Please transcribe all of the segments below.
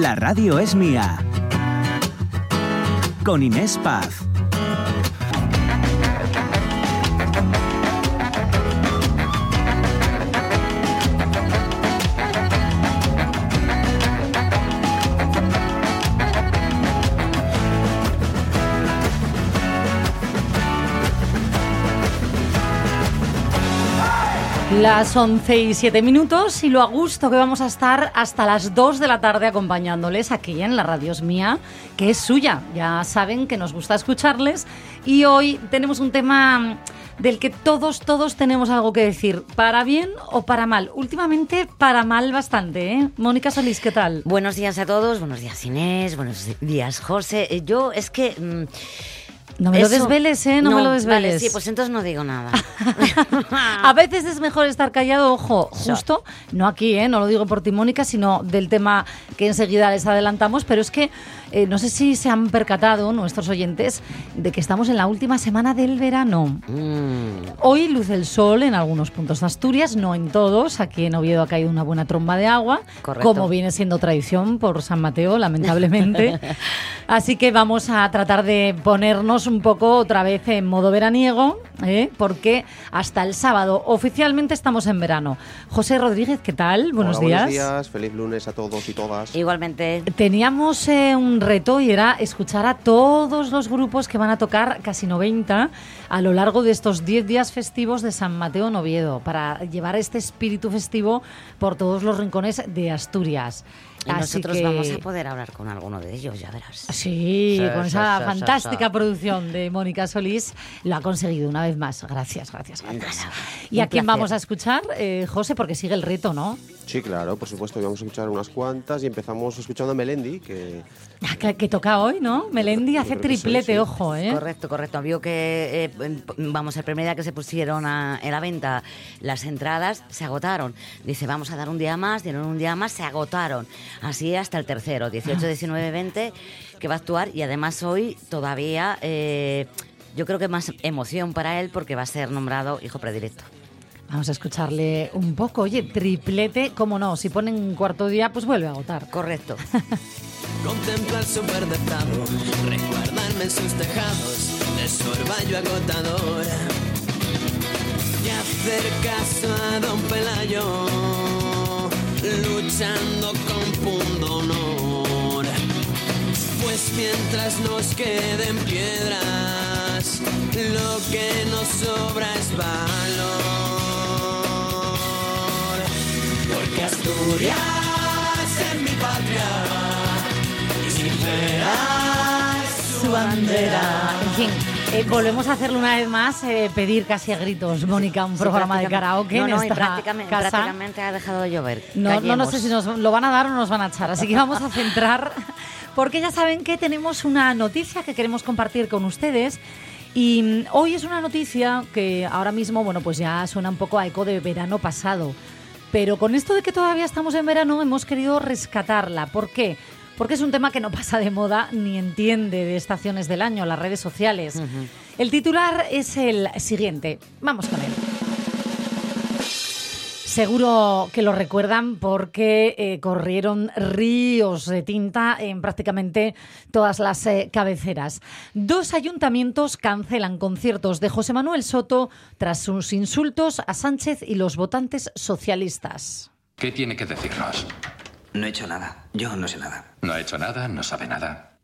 La radio es mía. Con Inés Paz. Las 11 y 7 minutos y lo a gusto que vamos a estar hasta las 2 de la tarde acompañándoles aquí en la Radio es Mía, que es suya. Ya saben que nos gusta escucharles y hoy tenemos un tema del que todos, todos tenemos algo que decir, para bien o para mal. Últimamente para mal bastante, ¿eh? Mónica Solís, ¿qué tal? Buenos días a todos, buenos días Inés, buenos días José. Eh, Yo es que... mm, No me lo desveles, ¿eh? No, me lo desveles. Vale, sí, pues entonces no digo nada. A veces es mejor estar callado, ojo, justo, no aquí, ¿eh? no lo digo por ti, Mónica, sino del tema que enseguida les adelantamos, pero es que eh, no sé si se han percatado nuestros oyentes de que estamos en la última semana del verano. Mm, Hoy luce el sol en algunos puntos de Asturias, no en todos. Aquí en Oviedo ha caído una buena tromba de agua, Correcto. como viene siendo tradición por San Mateo, lamentablemente. Así que vamos a tratar de ponernos un poco otra vez en modo veraniego, ¿eh? porque hasta el sábado oficialmente estamos en verano. José Rodríguez, ¿qué tal? Buenos Hola, días. Buenos días, feliz lunes a todos y todas. igualmente. Teníamos eh, un reto y era escuchar a todos los grupos que van a tocar, casi 90, a lo largo de estos 10 días festivos de San Mateo en Oviedo, para llevar este espíritu festivo por todos los rincones de Asturias. Y Así nosotros que- vamos a poder hablar con alguno de ellos, ya verás. Sí, Sí, con sí, esa sí, fantástica sí. producción de Mónica Solís, lo ha conseguido una vez más. Gracias, gracias, gracias. Nada, ¿Y a un quién placer. vamos a escuchar, eh, José? Porque sigue el reto, ¿no? Sí, claro, por supuesto, vamos a escuchar unas cuantas y empezamos escuchando a Melendi, que Que, que toca hoy, ¿no? Melendi hace sí, triplete, sí. ojo, ¿eh? Correcto, correcto. Vio que, eh, vamos, el primer día que se pusieron a- en la venta las entradas se agotaron. Dice, vamos a dar un día más, dieron un día más, se agotaron. Así hasta el tercero, 18, 19, 20, que va a actuar. Y además hoy todavía, eh, yo creo que más emoción para él porque va a ser nombrado hijo predilecto. Vamos a escucharle un poco. Oye, triplete, cómo no, si ponen un cuarto día, pues vuelve a agotar. Correcto. Contemplar su verde prado, resguardarme en sus tejados de su orvallo agotador. Y hacer caso a don Pelayo, luchando con punto honor. Pues mientras nos queden piedras, lo que nos sobra es valor. Porque Asturias es mi patria y sincera es su bandera. En fin, eh, volvemos a hacerlo una vez más, eh, pedir casi a gritos, Mónica, un Sí, programa de karaoke no, en no, y esta prácticamente, casa. prácticamente ha dejado de llover. No, no, no sé si nos lo van a dar o nos van a echar, así que vamos a centrar, porque ya saben que tenemos una noticia que queremos compartir con ustedes. Y mm, hoy es una noticia que ahora mismo, bueno, pues ya suena un poco a eco de verano pasado. Pero con esto de que todavía estamos en verano, hemos querido rescatarla. ¿Por qué? Porque es un tema que no pasa de moda ni entiende de estaciones del año, las redes sociales. El titular es el siguiente. Vamos con él. Seguro que lo recuerdan porque eh, corrieron ríos de tinta en prácticamente todas las eh, cabeceras. Dos ayuntamientos cancelan conciertos de José Manuel Soto tras sus insultos a Sánchez y los votantes socialistas. ¿Qué tiene que decirnos? No he hecho nada. Yo no sé nada. No ha hecho nada, no sabe nada.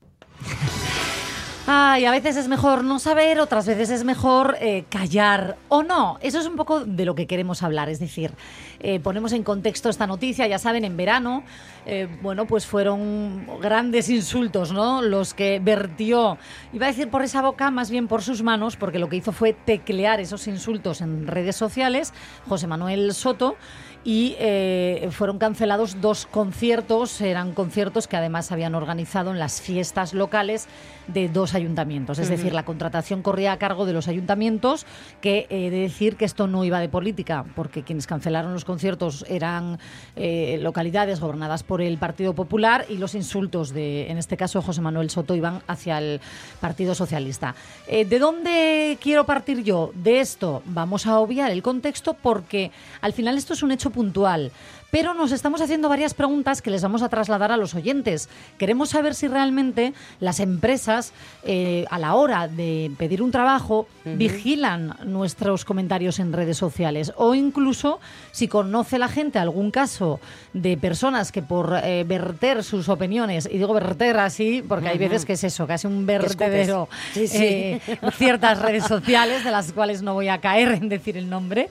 Ay, a veces es mejor no saber, otras veces es mejor eh, callar o no. Eso es un poco de lo que queremos hablar. Es decir, eh, ponemos en contexto esta noticia, ya saben, en verano, eh, bueno, pues fueron grandes insultos, ¿no? Los que vertió, iba a decir por esa boca, más bien por sus manos, porque lo que hizo fue teclear esos insultos en redes sociales, José Manuel Soto. Y eh, fueron cancelados dos conciertos, eran conciertos que además habían organizado en las fiestas locales de dos ayuntamientos. Es decir, la contratación corría a cargo de los ayuntamientos, que he de decir que esto no iba de política, porque quienes cancelaron los conciertos eran eh, localidades gobernadas por el Partido Popular y los insultos de, en este caso, José Manuel Soto iban hacia el Partido Socialista. Eh, ¿De dónde quiero partir yo? De esto vamos a obviar el contexto porque al final esto es un hecho puntual. Pero nos estamos haciendo varias preguntas que les vamos a trasladar a los oyentes. Queremos saber si realmente las empresas, eh, a la hora de pedir un trabajo, vigilan nuestros comentarios en redes sociales o incluso si conoce la gente algún caso de personas que por eh, verter sus opiniones, y digo verter así porque hay veces que es eso, casi un vertedero, Sí, sí. eh, ciertas redes sociales de las cuales no voy a caer en decir el nombre.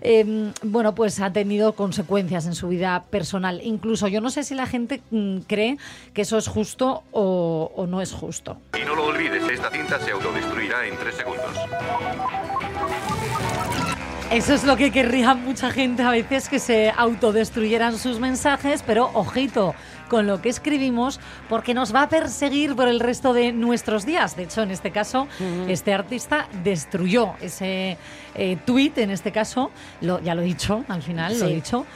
Eh, bueno, pues ha tenido consecuencias en su vida personal. Incluso yo no sé si la gente mm, cree que eso es justo o, o no es justo. Y no lo olvides, esta cinta se autodestruirá en tres segundos. Eso es lo que querría mucha gente a veces, que se autodestruyeran sus mensajes, pero ojito con lo que escribimos, porque nos va a perseguir por el resto de nuestros días. De hecho, en este caso, este artista destruyó ese eh, tuit, en este caso, lo, ya lo he dicho, al final lo he dicho,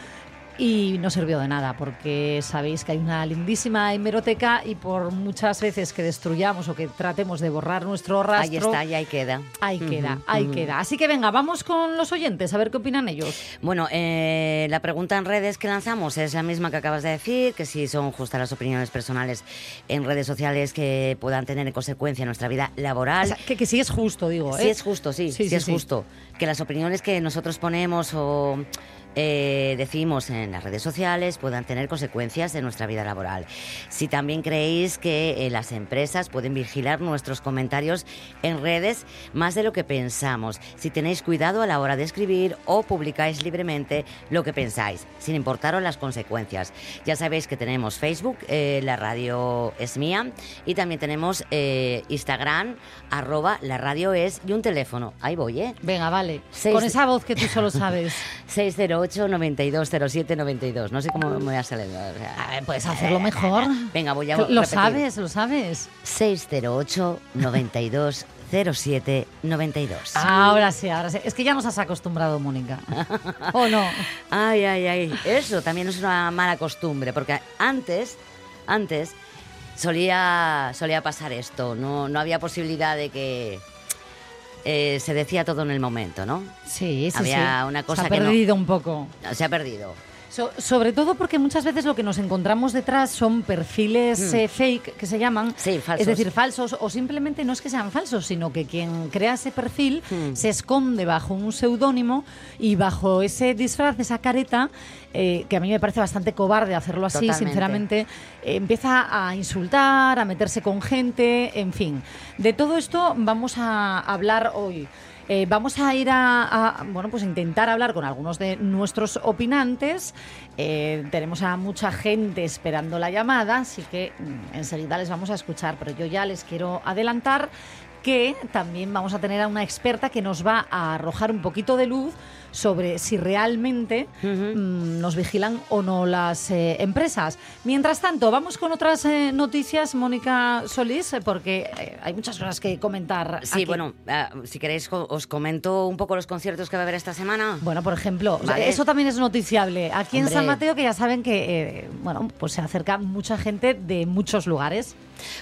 y no sirvió de nada, porque sabéis que hay una lindísima hemeroteca y por muchas veces que destruyamos o que tratemos de borrar nuestro rastro... Ahí está, y ahí queda. Ahí queda, ahí queda. Así que venga, vamos con los oyentes a ver qué opinan ellos. Bueno, eh, la pregunta en redes que lanzamos es la misma que acabas de decir, que si son justas las opiniones personales en redes sociales que puedan tener en consecuencia nuestra vida laboral. O sea, que, que sí es justo, digo. Sí ¿eh? es justo, sí, Sí, sí, sí, es sí. justo. Que las opiniones que nosotros ponemos o eh, decimos en las redes sociales puedan tener consecuencias en nuestra vida laboral. Si también creéis que eh, las empresas pueden vigilar nuestros comentarios en redes más de lo que pensamos, si tenéis cuidado a la hora de escribir o publicáis libremente lo que pensáis, sin importaros las consecuencias. Ya sabéis que tenemos Facebook, eh, la radio es mía, y también tenemos Instagram, arroba la radio es, y un teléfono. Ahí voy, ¿eh? Venga, vale. Seis- Con esa voz que tú solo sabes. 608 9207 92. No sé cómo me voy a salir. o sea, A ver, puedes hacerlo mejor. Venga, voy a Lo repetir. sabes, lo sabes. 608 9207 92. Ahora sí, ahora sí. Es que ya nos has acostumbrado, Mónica. ¿O no? Ay, ay, ay. Eso también es una mala costumbre, porque antes, antes solía, solía pasar esto. No, no había posibilidad de que eh, se decía todo en el momento, ¿no? Sí, sí, Había sí. una cosa Se ha que no- perdido un poco. Se ha perdido. So- sobre todo porque muchas veces lo que nos encontramos detrás son perfiles eh, fake que se llaman. Sí, falsos. Es decir, falsos o simplemente no es que sean falsos, sino que quien crea ese perfil Hmm. se esconde bajo un seudónimo y bajo ese disfraz, esa careta, eh, que a mí me parece bastante cobarde hacerlo así, Totalmente. sinceramente, eh, empieza a insultar, a meterse con gente, en fin. De todo esto vamos a hablar hoy. Eh, vamos a ir a, a, bueno, pues intentar hablar con algunos de nuestros opinantes. Eh, tenemos a mucha gente esperando la llamada, así que mm, enseguida les vamos a escuchar. Pero yo ya les quiero adelantar que también vamos a tener a una experta que nos va a arrojar un poquito de luz sobre si realmente mm, nos vigilan o no las eh, empresas. Mientras tanto, vamos con otras eh, noticias, Mónica Solís, eh, porque eh, hay muchas cosas que comentar. Sí, aquí. bueno, si queréis os comento un poco los conciertos que va a haber esta semana. Bueno, por ejemplo, Vale. eso también es noticiable. Aquí en. San Mateo, que ya saben que, eh, bueno, pues se acerca mucha gente de muchos lugares.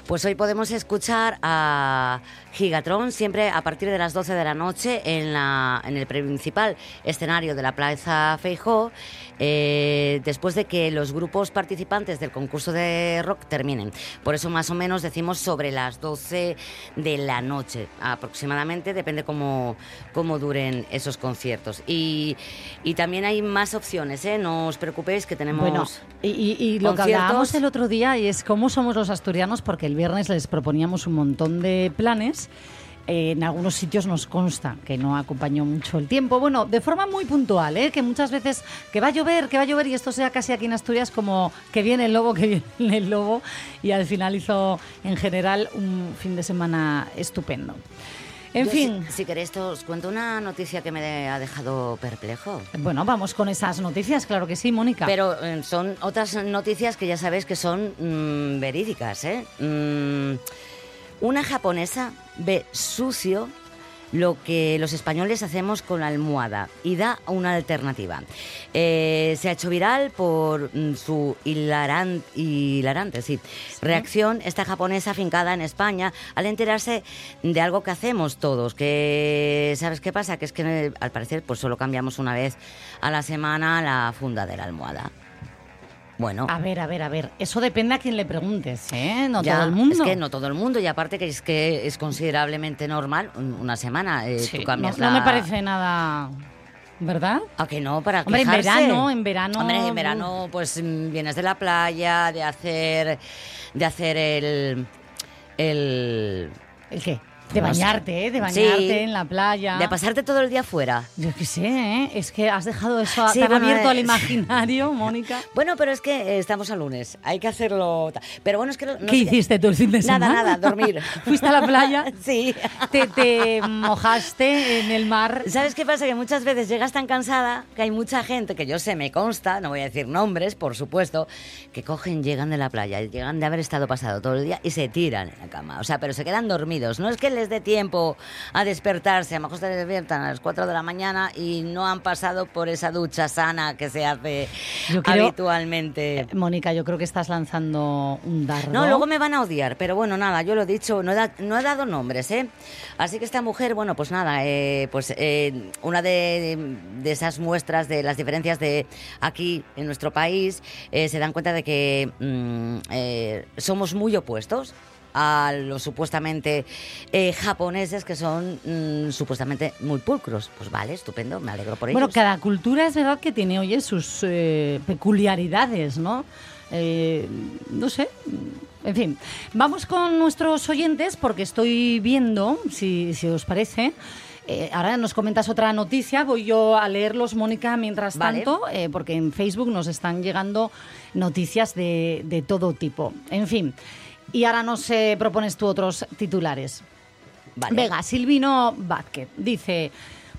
Pues hoy podemos escuchar a Gigatron siempre a partir de las 12 de la noche en, la, en el principal escenario de la Plaza Feijó, eh, después de que los grupos participantes del concurso de rock terminen. Por eso más o menos decimos sobre las 12 de la noche aproximadamente, depende cómo, cómo duren esos conciertos. Y, y también hay más opciones, ¿eh? no os preocupéis que tenemos... Bueno, y, y- y lo que hablábamos el otro día y es cómo somos los asturianos, porque el viernes les proponíamos un montón de planes. Eh, en algunos sitios nos consta que no acompañó mucho el tiempo. Bueno, de forma muy puntual, ¿eh? que muchas veces que va a llover, que va a llover y esto sea casi aquí en Asturias como que viene el lobo, que viene el lobo y al final hizo en general un fin de semana estupendo. En Yo, fin, Si, si queréis, os cuento una noticia que me de- ha dejado perplejo. bueno, vamos con esas noticias, claro que sí, Mónica. Pero eh, son otras noticias que ya sabéis que son mm, verídicas. ¿eh? Mm, una japonesa ve sucio lo que los españoles hacemos con la almohada y da una alternativa. Eh, se ha hecho viral por mm, su hilaran- hilarante sí, reacción esta japonesa afincada en España al enterarse de algo que hacemos todos, que ¿sabes qué pasa? Que es que al parecer pues solo cambiamos una vez a la semana la funda de la almohada. Bueno, A ver, a ver, a ver. Eso depende a quien le preguntes, ¿eh? No ya, todo el mundo. Es que no todo el mundo, y aparte que es que es considerablemente normal un- una semana. eh, Sí, tú no, cambias no la- me parece nada. ¿Verdad? ¿A que no? Para Hombre, en quejarse. verano, en verano, Hombre, en verano, pues mm, vienes de la playa, de hacer, de hacer el, el, ¿El qué? De bañarte, ¿eh? De Sí. bañarte en la playa. de pasarte todo el día fuera. Yo qué sé, ¿eh? Es que has dejado eso Sí, tan bueno, abierto al imaginario, Mónica. Bueno, pero es que eh, estamos a lunes, hay que hacerlo. Pero bueno, es que no ¿Qué sé- hiciste tú el fin de Nada, semana? nada, dormir. ¿Fuiste a la playa? Sí. ¿Te, te mojaste en el mar? ¿Sabes qué pasa? Que muchas veces llegas tan cansada que hay mucha gente, que yo sé, me consta, no voy a decir nombres, por supuesto, que cogen, llegan de la playa, llegan de haber estado pasado todo el día y se tiran en la cama. O sea, pero se quedan dormidos. No es que les dé tiempo a despertarse, a lo mejor se despiertan a las 4 de la mañana y no han pasado por esa ducha sana que se hace Yo creo- habitualmente. Mónica, yo creo que estás lanzando un dardo. No, luego me van a odiar, pero bueno, nada, yo lo he dicho, no he, da- no he dado nombres, ¿eh? Así que esta mujer, bueno, pues nada, eh, pues eh, una de, de esas muestras de las diferencias de aquí en nuestro país, eh, se dan cuenta de que mm, eh, somos muy opuestos a los supuestamente eh, japoneses que son mm, supuestamente muy pulcros. Pues vale, estupendo, me alegro por ellos. Bueno, cada cultura es verdad que tiene, oye, sus eh, peculiaridades, ¿no? Eh, no sé. En fin, vamos con nuestros oyentes porque estoy viendo, si, si os parece. eh, ahora nos comentas otra noticia, voy yo a leerlos, Mónica, mientras Vale. tanto, eh, porque en Facebook nos están llegando noticias de, de todo tipo. En fin, y ahora nos eh, propones tú otros titulares. Vale. Venga, Silvino Vázquez dice: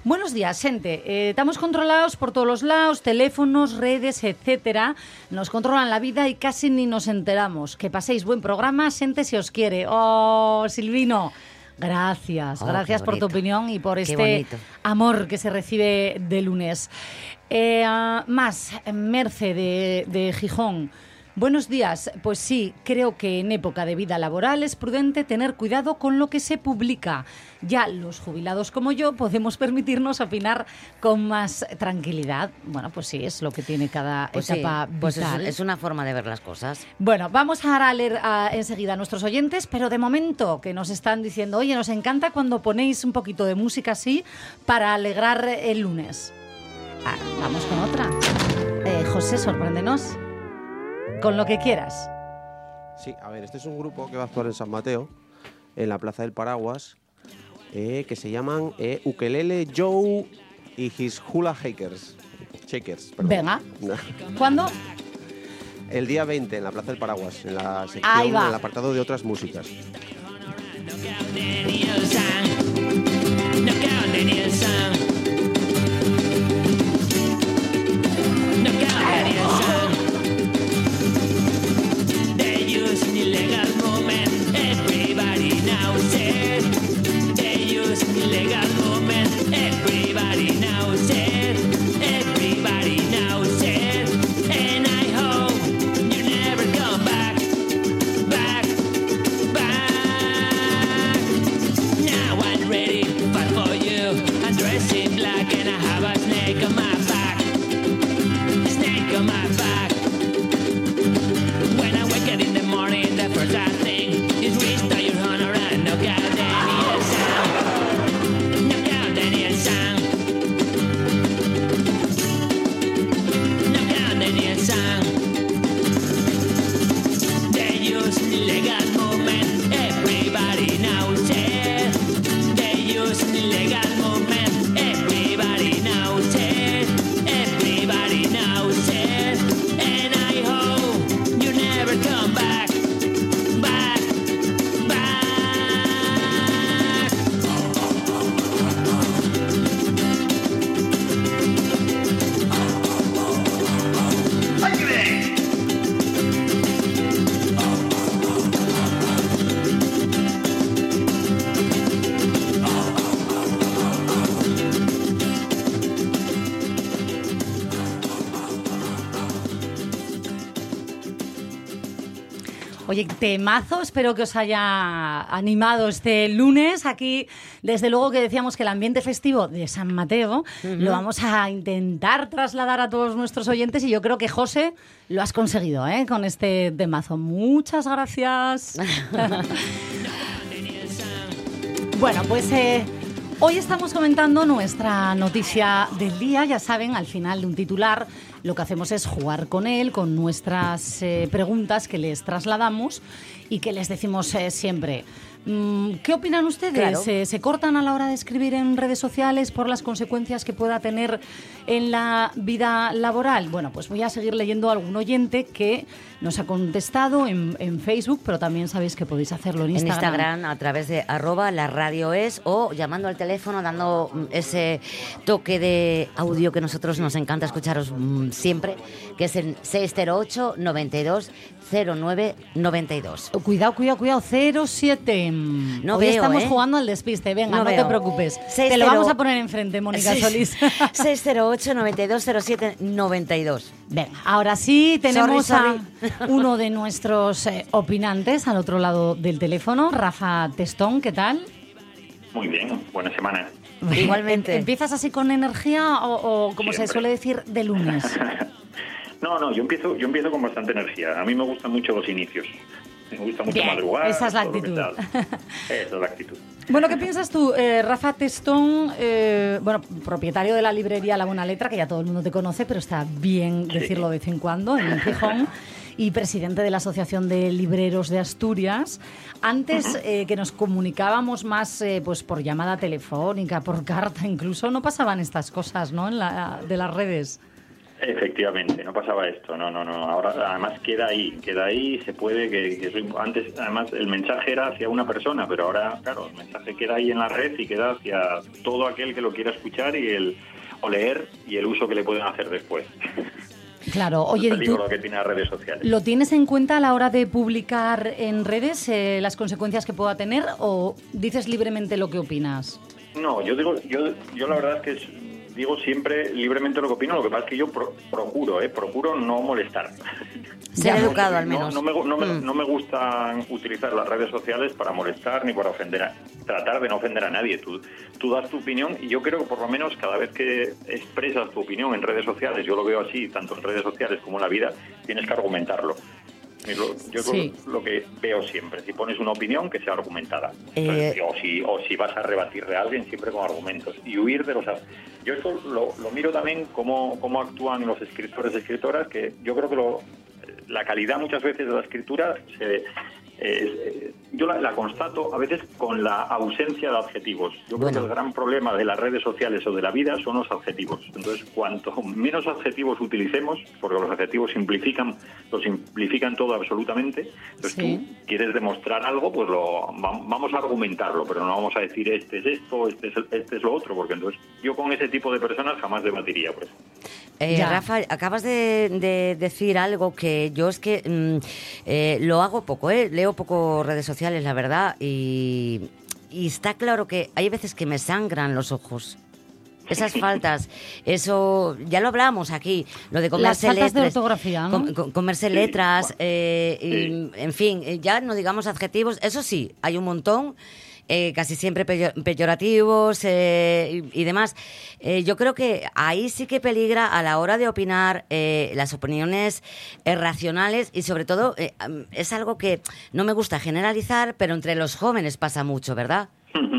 Buenos días, gente. Eh, estamos controlados por todos los lados, teléfonos, redes, etcétera. Nos controlan la vida y casi ni nos enteramos. Que paséis buen programa, gente si os quiere. Oh, Silvino. Gracias, Oh, gracias por tu opinión y por este amor que se recibe de lunes. Eh, ah, más, Merce de, de Gijón. Buenos días. Pues sí, creo que en época de vida laboral es prudente tener cuidado con lo que se publica. Ya los jubilados como yo podemos permitirnos opinar con más tranquilidad. Bueno, pues sí, es lo que tiene cada Pues sí, etapa pues es, vital. es una forma de ver las cosas. Bueno, vamos ahora a leer ah, enseguida a nuestros oyentes, pero de momento que nos están diciendo, oye, nos encanta cuando ponéis un poquito de música así para alegrar el lunes. Ah, vamos con otra. Eh, José, sorpréndenos. Con lo que quieras. Sí, a ver, este es un grupo que va a actuar en San Mateo, en la Plaza del Paraguas, eh, que se llaman eh, Ukelele Joe y His Hula Shakers. Shakers, perdón. Venga. ¿Cuándo? El día 20 en la Plaza del Paraguas, en la sección, en el apartado de otras músicas. Oye, temazo, espero que os haya animado este lunes. Aquí, desde luego que decíamos que el ambiente festivo de San Mateo lo vamos a intentar trasladar a todos nuestros oyentes y yo creo que José lo has conseguido ¿eh? con este temazo. Muchas gracias. bueno, pues eh, hoy estamos comentando nuestra noticia del día. Ya saben, al final de un titular lo que hacemos es jugar con él, con nuestras eh, preguntas que les trasladamos y que les decimos eh, siempre. Mm, ¿Qué opinan ustedes? Claro. ¿Se, se cortan a la hora de escribir en redes sociales por las consecuencias que pueda tener en la vida laboral? Bueno, pues voy a seguir leyendo a algún oyente que nos ha contestado en, en Facebook, pero también sabéis que podéis hacerlo en En Instagram. Instagram a través de arroba la radio es o llamando al teléfono dando ese toque de audio que nosotros nos encanta escucharos mm, siempre, que es el 608 92 09 92. Cuidado, cuidado, cuidado, 07. No Hoy veo, estamos ¿eh? jugando al despiste, venga, No no, te preocupes. Te lo vamos a poner enfrente, Mónica Solís. 608 92 07 92. Venga, ahora sí tenemos Sorry, a uno de nuestros eh, opinantes al otro lado del teléfono, Rafa Testón, ¿qué tal? Muy bien, buena semana. Igualmente. Em- ¿Empiezas así con energía o, o, como se suele decir, de lunes? No, no, yo empiezo, yo empiezo con bastante energía. A mí me gustan mucho los inicios. Me gusta mucho Bien, madrugar. esa es la actitud. Esa es la actitud. Bueno, ¿qué piensas tú, eh, Rafa Testón, eh, bueno, propietario de la librería La Buena Letra, que ya todo el mundo te conoce, pero está bien decirlo de vez en cuando, en Gijón, y presidente de la Asociación de Libreros de Asturias. Antes eh, que nos comunicábamos más pues por llamada telefónica, por carta incluso, no pasaban estas cosas, ¿no? En la, de las redes. Efectivamente, no pasaba esto, no, no, no. Ahora además queda ahí, queda ahí, se puede que, que soy- antes además el mensaje era hacia una persona, pero ahora claro, el mensaje queda ahí en la red y queda hacia todo aquel que lo quiera escuchar y el o leer y el uso que le pueden hacer después. Claro, oye, el ¿y peligro tú que tiene las redes sociales. lo tienes en cuenta a la hora de publicar en redes eh, las consecuencias que pueda tener o dices libremente lo que opinas? No, yo digo, yo, yo la verdad es que es- digo siempre libremente lo que opino, lo que pasa es que yo pro- procuro, ¿eh? procuro no molestar. Ser Ya. educado al No, menos. no me, no, me, Mm. no me gusta utilizar las redes sociales para molestar ni para ofender a, tratar de no ofender a nadie. Tú, tú das tu opinión y yo creo que por lo menos cada vez que expresas tu opinión en redes sociales, yo lo veo así, tanto en redes sociales como en la vida, tienes que argumentarlo. Es lo- Yo Sí. lo, lo que veo siempre, si pones una opinión que sea argumentada. Eh, o, si, o si vas a rebatirle a alguien, siempre con argumentos. Y huir de los... Yo esto lo, lo miro también cómo, cómo actúan los escritores y escritoras, que yo creo que lo, la calidad muchas veces de la escritura se, eh, yo la, la constato a veces con la ausencia de adjetivos. Yo creo que el gran problema de las redes sociales o de la vida son los adjetivos. Entonces, cuanto menos adjetivos utilicemos, porque los adjetivos simplifican, lo simplifican todo absolutamente, entonces Sí. tú quieres demostrar algo, pues lo va- vamos a argumentarlo, pero no vamos a decir este es esto, este es, este es lo otro, porque entonces yo con ese tipo de personas jamás debatiría. Pues. Eh. Rafa, acabas de, de decir algo que yo es que mm, eh, lo hago poco, ¿eh? leo poco redes sociales, la verdad, y, y está claro que hay veces que me sangran los ojos. Esas faltas, eso ya lo hablamos aquí, lo de comerse faltas de letras, ortografía, ¿no? com- com- comerse Sí, letras, eh, y, en fin, eh, ya no digamos adjetivos, eso sí, hay un montón, eh, casi siempre peyo- peyorativos eh, y, demás. Eh, yo creo que ahí sí que peligra a la hora de opinar eh, las opiniones eh, racionales y sobre todo eh, es algo que no me gusta generalizar, pero entre los jóvenes pasa mucho, ¿verdad?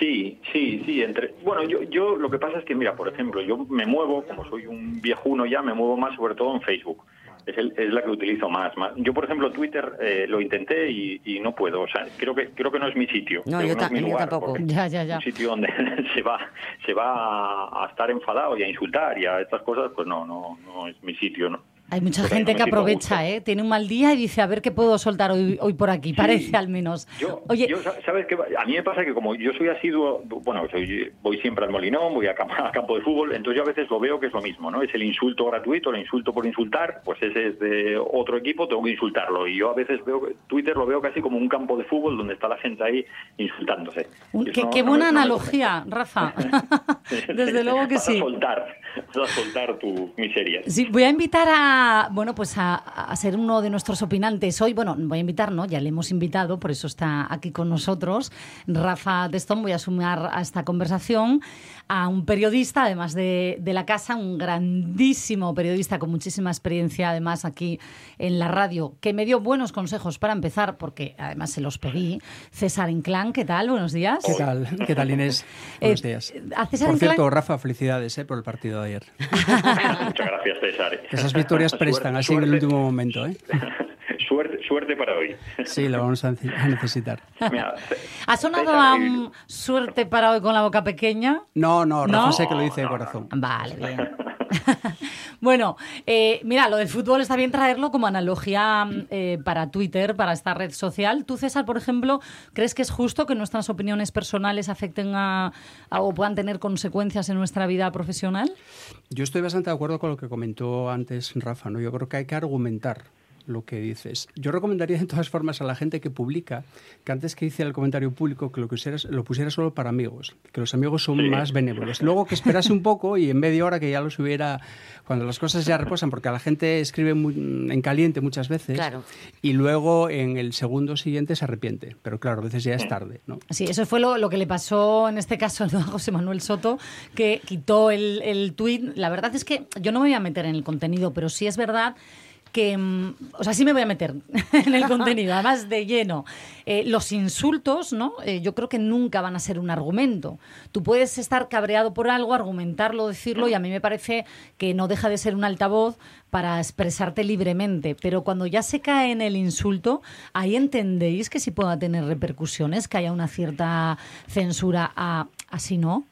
Sí, sí, sí. Entre, bueno, yo, yo lo que pasa es que, mira, por ejemplo, yo me muevo, como soy un viejuno ya, me muevo más sobre todo en Facebook. Es, el- es la que utilizo más, más. Yo, por ejemplo, Twitter eh, lo intenté y, y no puedo. O sea, creo que creo que no es mi sitio. No, yo ta- mi tampoco. Ya, ya, ya. Un sitio donde se va se va a, a estar enfadado y a insultar y a estas cosas, pues no, no, no es mi sitio, ¿no? Hay mucha Pues gente que aprovecha. ¿eh? Tiene un mal día y dice, a ver qué puedo soltar hoy, hoy por aquí. Parece al menos. Yo, Oye, yo, sa- ¿sabes qué? A mí me pasa que como yo soy asiduo, bueno, soy- voy siempre al Molinón, voy a, cam- a campo de fútbol, entonces yo a veces lo veo que es lo mismo, ¿no? Es el insulto gratuito, el insulto por insultar, pues ese es de otro equipo, tengo que insultarlo. Y yo a veces veo Twitter lo veo casi como un campo de fútbol donde está la gente ahí insultándose. qué, no- buena no analogía, Rafa. Desde luego que Para sí. soltar. vas a soltar tus miserias. Sí, voy a invitar a, bueno, pues a, a ser uno de nuestros opinantes hoy. Bueno, voy a invitar, ¿no? Ya le hemos invitado, por eso está aquí con nosotros. Rafa Testón, voy a sumar a esta conversación a un periodista, además de, de la casa, un grandísimo periodista con muchísima experiencia, además aquí en la radio, que me dio buenos consejos para empezar, porque además se los pedí. César Inclán, ¿qué tal? Buenos días. ¿Qué tal? ¿Qué tal, Inés? Buenos Eh, días. a César Por Inclán- cierto, Rafa, felicidades eh, por el partido ayer. Muchas gracias, César. Esas victorias prestan, Suerte- así en el último momento. ¿eh? Suerte, suerte para hoy. Sí, lo vamos a nece- a necesitar. Mira, ¿Ha sonado César, a un suerte para hoy con la boca pequeña? No, no, Rafa ¿No? sé que lo dice de corazón. Vale, bien. bueno, eh, mira, lo del fútbol está bien traerlo como analogía eh, para Twitter, para esta red social. Tú, César, por ejemplo, ¿crees que es justo que nuestras opiniones personales afecten a- o puedan tener consecuencias en nuestra vida profesional? Yo estoy bastante de acuerdo con lo que comentó antes Rafa. ¿no? Yo creo que hay que argumentar lo que dices. Yo recomendaría de todas formas a la gente que publica que antes que hiciera el comentario público que lo, pusiera, lo pusiera solo para amigos, que los amigos son Sí. más benévolos. Luego que esperase un poco y en media hora que ya lo subiera, cuando las cosas ya reposan, porque a la gente escribe muy- en caliente muchas veces Claro. y luego en el segundo siguiente se arrepiente. Pero claro, a veces ya es tarde. ¿no? Sí, eso fue lo, lo que le pasó en este caso a José Manuel Soto, que quitó el, el tuit. La verdad es que yo no me voy a meter en el contenido, pero sí es verdad que, mm, o sea, sí me voy a meter en el contenido, además de lleno. Eh, los insultos, ¿no? Eh, yo creo que nunca van a ser un argumento. Tú puedes estar cabreado por algo, argumentarlo, decirlo, y a mí me parece que no deja de ser un altavoz para expresarte libremente. Pero cuando ya se cae en el insulto, ahí entendéis que sí pueda tener repercusiones, que haya una cierta censura a así no.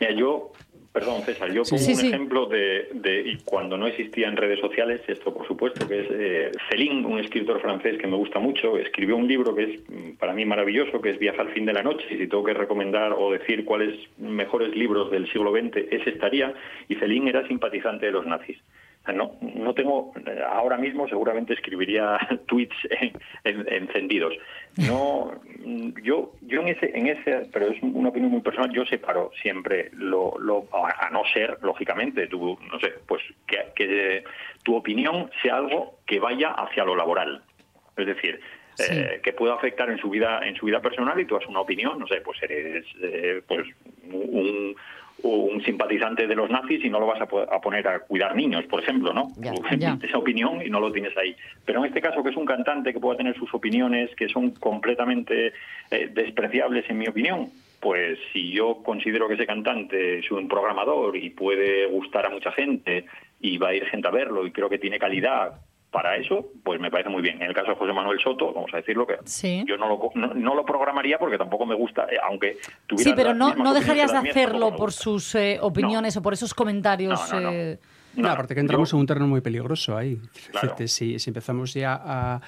Mira, yo, perdón César, yo pongo sí, un sí. ejemplo de, de y cuando no existía en redes sociales, esto por supuesto, que es eh, Céline, un escritor francés que me gusta mucho, escribió un libro que es mm, para mí maravilloso, que es Viaje al fin de la noche, y si tengo que recomendar o decir cuáles mejores libros del siglo XX, ese estaría, y Céline era simpatizante de los nazis. No, no tengo, ahora mismo seguramente escribiría tweets en- en- encendidos. No, mm, yo, yo en ese, en ese, pero es una opinión muy personal, yo separo siempre lo, lo a no ser, lógicamente, tú, no sé, pues que, que tu opinión sea algo que vaya hacia lo laboral. Es decir, eh, que pueda afectar en su vida en su vida personal y tú has una opinión, no sé, pues eres eh, pues un, un simpatizante de los nazis y no lo vas a, po- a poner a cuidar niños, por ejemplo, ¿no? Ya, ya. esa opinión y no lo tienes ahí. Pero en este caso, que es un cantante que pueda tener sus opiniones que son completamente eh, despreciables, en mi opinión, pues si yo considero que ese cantante es un programador y puede gustar a mucha gente y va a ir gente a verlo y creo que tiene calidad para eso, pues me parece muy bien. En el caso de José Manuel Soto, vamos a decirlo que Sí. yo no lo, co- no, no lo programaría porque tampoco me gusta, eh, aunque tuviera Sí, pero no, no dejarías de mías, hacerlo por sus eh, opiniones o por esos comentarios. No, no, no. eh, No, aparte que entramos yo- en un terreno muy peligroso ahí. Claro. Fíjate, si, si empezamos ya a,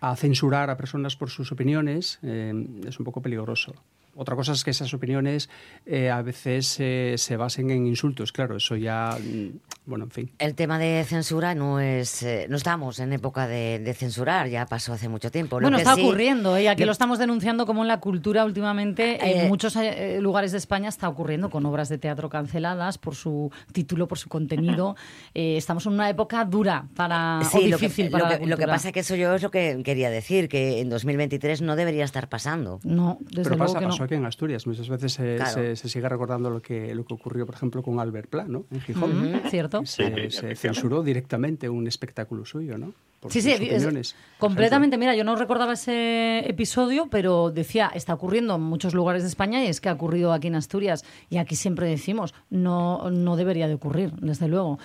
a censurar a personas por sus opiniones, eh, es un poco peligroso. Otra cosa es que esas opiniones eh, a veces eh, se basen en insultos, claro, eso ya, mm, bueno, en fin. El tema de censura no es. eh, no estamos en época de, de censurar, ya pasó hace mucho tiempo. Lo Bueno, que está sí- ocurriendo, ¿eh? aquí Yo- lo estamos denunciando como en la cultura últimamente, Eh, en muchos eh, lugares de España está ocurriendo con obras de teatro canceladas por su título, por su contenido. Eh, estamos en una época dura para, o Sí, lo que, difícil para lo, la que, lo que pasa es que eso yo es lo que quería decir, que en 2023 no debería estar pasando. No, desde Pero luego pasa, que no. pasó aquí en Asturias. Muchas veces se, Claro. se- se sigue recordando lo que, lo que ocurrió, por ejemplo, con Albert Pla, ¿no? En Gijón. Ujú, ¿Cierto? Sí, sí, Se, se censuró directamente un espectáculo suyo, ¿no? Por Sí, sus sí, es- opiniones. completamente. Mira, yo no recordaba ese episodio, pero decía, está ocurriendo en muchos lugares de España y es que ha ocurrido aquí en Asturias. Y aquí siempre decimos, no, no debería de ocurrir, desde luego.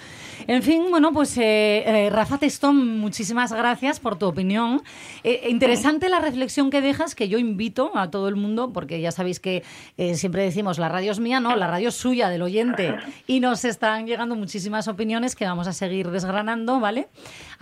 En fin, bueno, pues eh, eh, Rafa Testón, muchísimas gracias por tu opinión. Eh, interesante la reflexión que dejas, que yo invito a todo el mundo, porque ya sabéis que eh, siempre decimos, la radio es mía, no, la radio es suya, del oyente. Y nos están llegando muchísimas opiniones que vamos a seguir desgranando, ¿vale?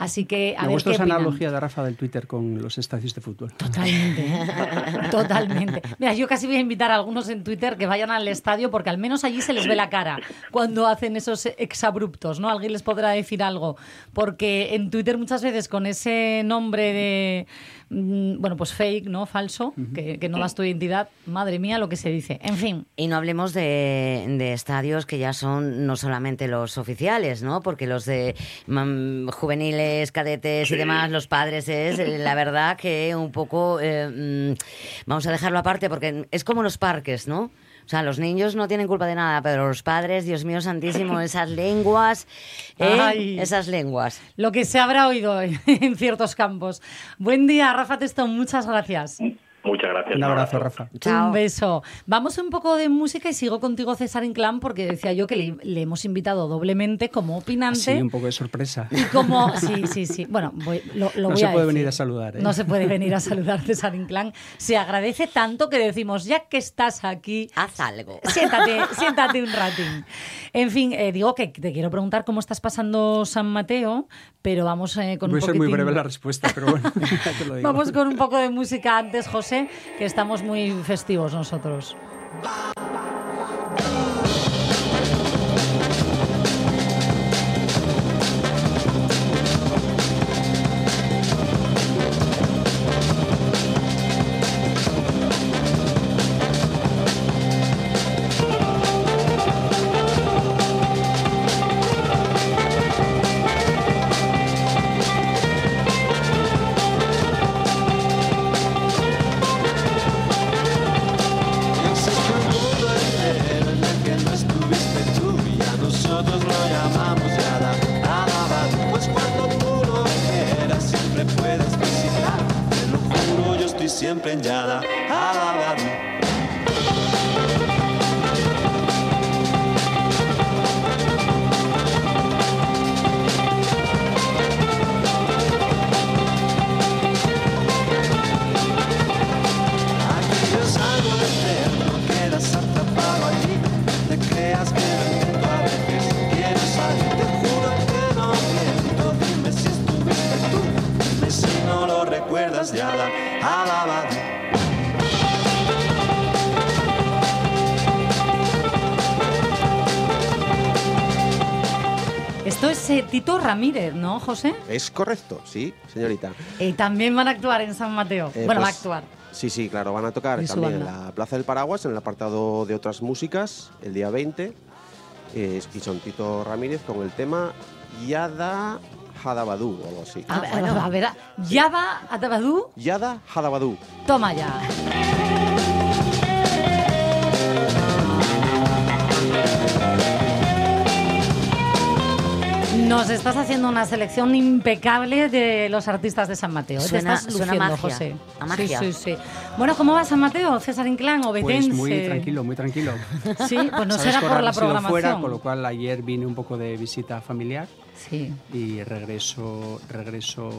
Así que a Me ver gusta qué esa opinan. analogía de Rafa del Twitter con los estadios de fútbol. Totalmente, totalmente. Mira, yo casi voy a invitar a algunos en Twitter que vayan al estadio porque al menos allí se les ve la cara cuando hacen esos exabruptos, ¿no? Alguien les podrá decir algo. Porque en Twitter muchas veces con ese nombre de, bueno, pues fake, ¿no? Falso, que, que no das tu identidad, madre mía lo que se dice. En fin. Y no hablemos de, de estadios que ya son no solamente los oficiales, ¿no? Porque los de mm, juveniles, cadetes y demás, los padres es, eh, la verdad, que un poco... eh, mm, vamos a dejarlo aparte porque es como los parques, ¿no? O sea, los niños no tienen culpa de nada, pero los padres, Dios mío santísimo, esas lenguas, ¿eh? Ay. esas lenguas. Lo que se habrá oído en ciertos campos. Buen día, Rafa Testón, muchas gracias. Muchas gracias. Un abrazo, Rafa. Un beso. Vamos un poco de música y sigo contigo, César Inclán, porque decía yo que le, le hemos invitado doblemente como opinante. Sí, un poco de sorpresa. Y como, sí, sí, sí. Bueno, voy- lo, lo no voy se a puede decir. venir a saludar. ¿eh? No se puede venir a saludar César Inclán. Se agradece tanto que decimos, ya que estás aquí, Haz algo. siéntate, siéntate un ratín. En fin, eh, digo que te quiero preguntar cómo estás pasando San Mateo, pero vamos eh, con Voy un a ser muy breve la respuesta, pero bueno, ya te lo digo. Vamos con un poco de música antes, José, que estamos muy festivos nosotros. José? Es correcto, sí, señorita. Y también van a actuar en San Mateo. Eh, bueno, va a pues, actuar. Sí, sí, claro, van a tocar también en la Plaza del Paraguas, en el apartado de otras músicas, el día 20. Eh, y son Tito Ramírez con el tema Yada Hadabadú o algo así. A, ver, a ver, ya va a Tabadú, Yada Hadabadú. toma ya. Nos estás haciendo una selección impecable de los artistas de San Mateo. ¿eh? Suena- Te estás suena luciendo, magia, José. a magia. Sí, sí, sí. Bueno, ¿cómo va San Mateo? César Inclán, Pues obetense. muy tranquilo, muy tranquilo. Sí, pues no será por la programación. fuera, con lo cual ayer vine un poco de visita familiar Sí. y regreso, regreso,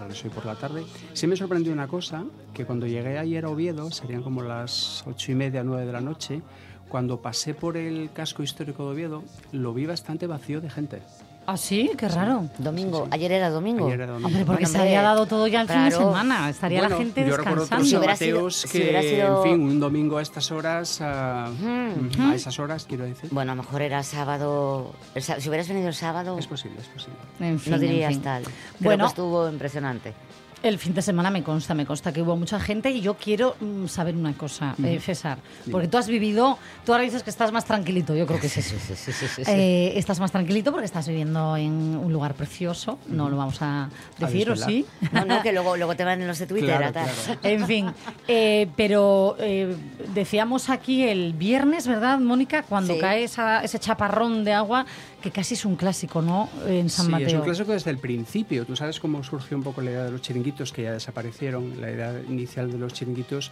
regreso hoy por la tarde. Sí me sorprendió una cosa, que cuando llegué ayer a Oviedo, serían como las ocho y media, nueve de la noche, cuando pasé por el casco histórico de Oviedo, lo vi bastante vacío de gente. ¿Ah, sí? Qué raro. Domingo, ayer era domingo. Ayer era domingo. Hombre, porque Bueno, se hombre, había dado todo ya el fin de claro. semana. Estaría la Bueno, gente yo recuerdo descansando. otros Si hubiera sido- Mateos si que, hubiera sido- en fin, un domingo a estas horas, a, Ujú. a esas horas, quiero decir. Bueno, a lo mejor era sábado. el si hubieras venido el sábado, Es posible, es posible. En fin, no en dirías fin. tal. Creo Bueno. que estuvo impresionante. El fin de semana me consta, me consta que hubo mucha gente y yo quiero mm, saber una cosa, eh, César, porque tú has vivido, tú ahora dices que estás más tranquilito, yo creo que es eso. Sí, sí, sí. Eh, estás más tranquilito porque estás viviendo en un lugar precioso, no lo vamos a decir, ¿o sí? No, no, que luego, luego te van en los de Twitter. Claro, tal. claro. En fin, eh, pero eh, decíamos aquí el viernes, ¿verdad, Mónica? Cuando cae esa- ese chaparrón de agua, que casi es un clásico, ¿no? En San sí, Mateo. es un clásico desde el principio. Tú sabes cómo surgió un poco la idea de los chiringuitos, que ya desaparecieron. La idea inicial de los chiringuitos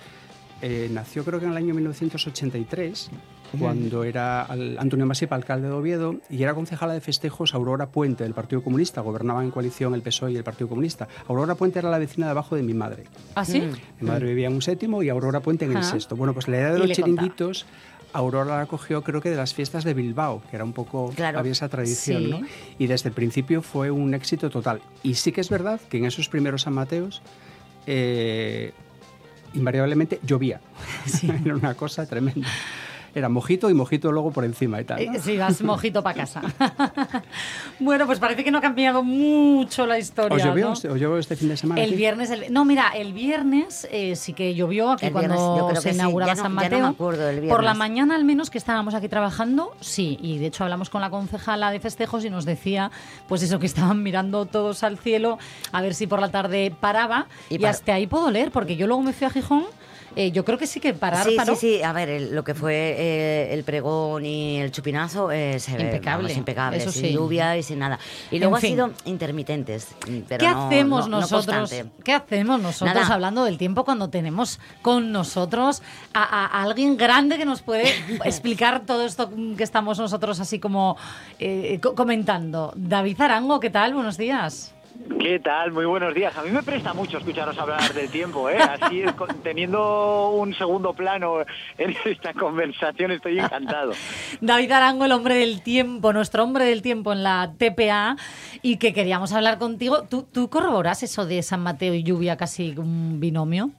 eh, nació creo que en el año 1983, cuando era al- Antonio Masipa, alcalde de Oviedo, y era concejala de festejos Aurora Puente del Partido Comunista. Gobernaban en coalición el PSOE y el Partido Comunista. Aurora Puente era la vecina de abajo de mi madre. ¿Ah, sí? Mi madre vivía en un séptimo y Aurora Puente en el sexto. Bueno, pues la idea de los le contaba. Aurora la cogió creo que de las fiestas de Bilbao, que era un poco, Claro. había esa tradición, Sí. ¿no? Y desde el principio fue un éxito total. Y sí que es verdad que en esos primeros San Mateos, eh, invariablemente llovía. era una cosa tremenda. Era mojito y mojito luego por encima y tal. ¿no? Eh, Sí, vas mojito para casa. bueno, pues parece que no ha cambiado mucho la historia. ¿Os llovió, ¿no? os llovió este fin de semana? El aquí? viernes, el- no, mira, el viernes eh, sí que llovió aquí El cuando se sí. inauguraba San ya no Mateo. me acuerdo del Por la mañana al menos que estábamos aquí trabajando, sí, y de hecho hablamos con la concejala de festejos y nos decía, pues eso, que estaban mirando todos al cielo a ver si por la tarde paraba y, Y para- hasta ahí puedo leer, porque yo luego me fui a Gijón, eh, yo creo que sí que parar Sí, sí, sí. A ver, el- lo que fue eh, el pregón y el chupinazo eh, se ve Impecable, vamos, impecable, eso sin sí. lluvia y sin nada. Y luego En fin. ha sido intermitentes. mm, Pero ¿Qué no- hacemos no- no nosotros? ¿Qué hacemos nosotros Nada. hablando del tiempo cuando tenemos con nosotros a, a- a alguien grande que nos puede explicar todo esto que estamos nosotros así como eh, co- comentando? David Arango, ¿qué tal? Buenos días. ¿Qué tal? Muy buenos días. A mí me presta mucho escucharos hablar del tiempo, ¿eh? Así, teniendo un segundo plano en esta conversación, estoy encantado. David Arango, el hombre del tiempo, nuestro hombre del tiempo en la TPA, y que queríamos hablar contigo. ¿Tú, tú corroboras eso de San Mateo y lluvia casi un binomio?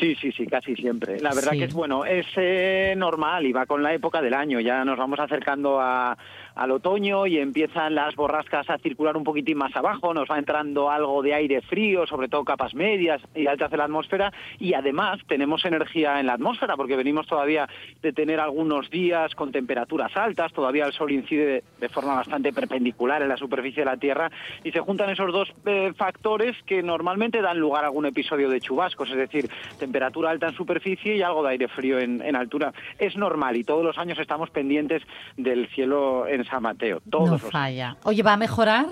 Sí, sí, sí, casi siempre. La verdad Sí. que es bueno, es eh, normal y va con la época del año. Ya nos vamos acercando a- al otoño y empiezan las borrascas a circular un poquitín más abajo. Nos va entrando algo de aire frío, sobre todo capas medias y altas de la atmósfera. Y además tenemos energía en la atmósfera porque venimos todavía de tener algunos días con temperaturas altas. Todavía el sol incide de, forma bastante perpendicular en la superficie de la Tierra y se juntan esos dos eh, factores que normalmente dan lugar a algún episodio de chubascos, es decir, temperatura alta en superficie y algo de aire frío en, en altura. Es normal y todos los años estamos pendientes del cielo en San Mateo. Todos no falla. Oye, ¿va a mejorar?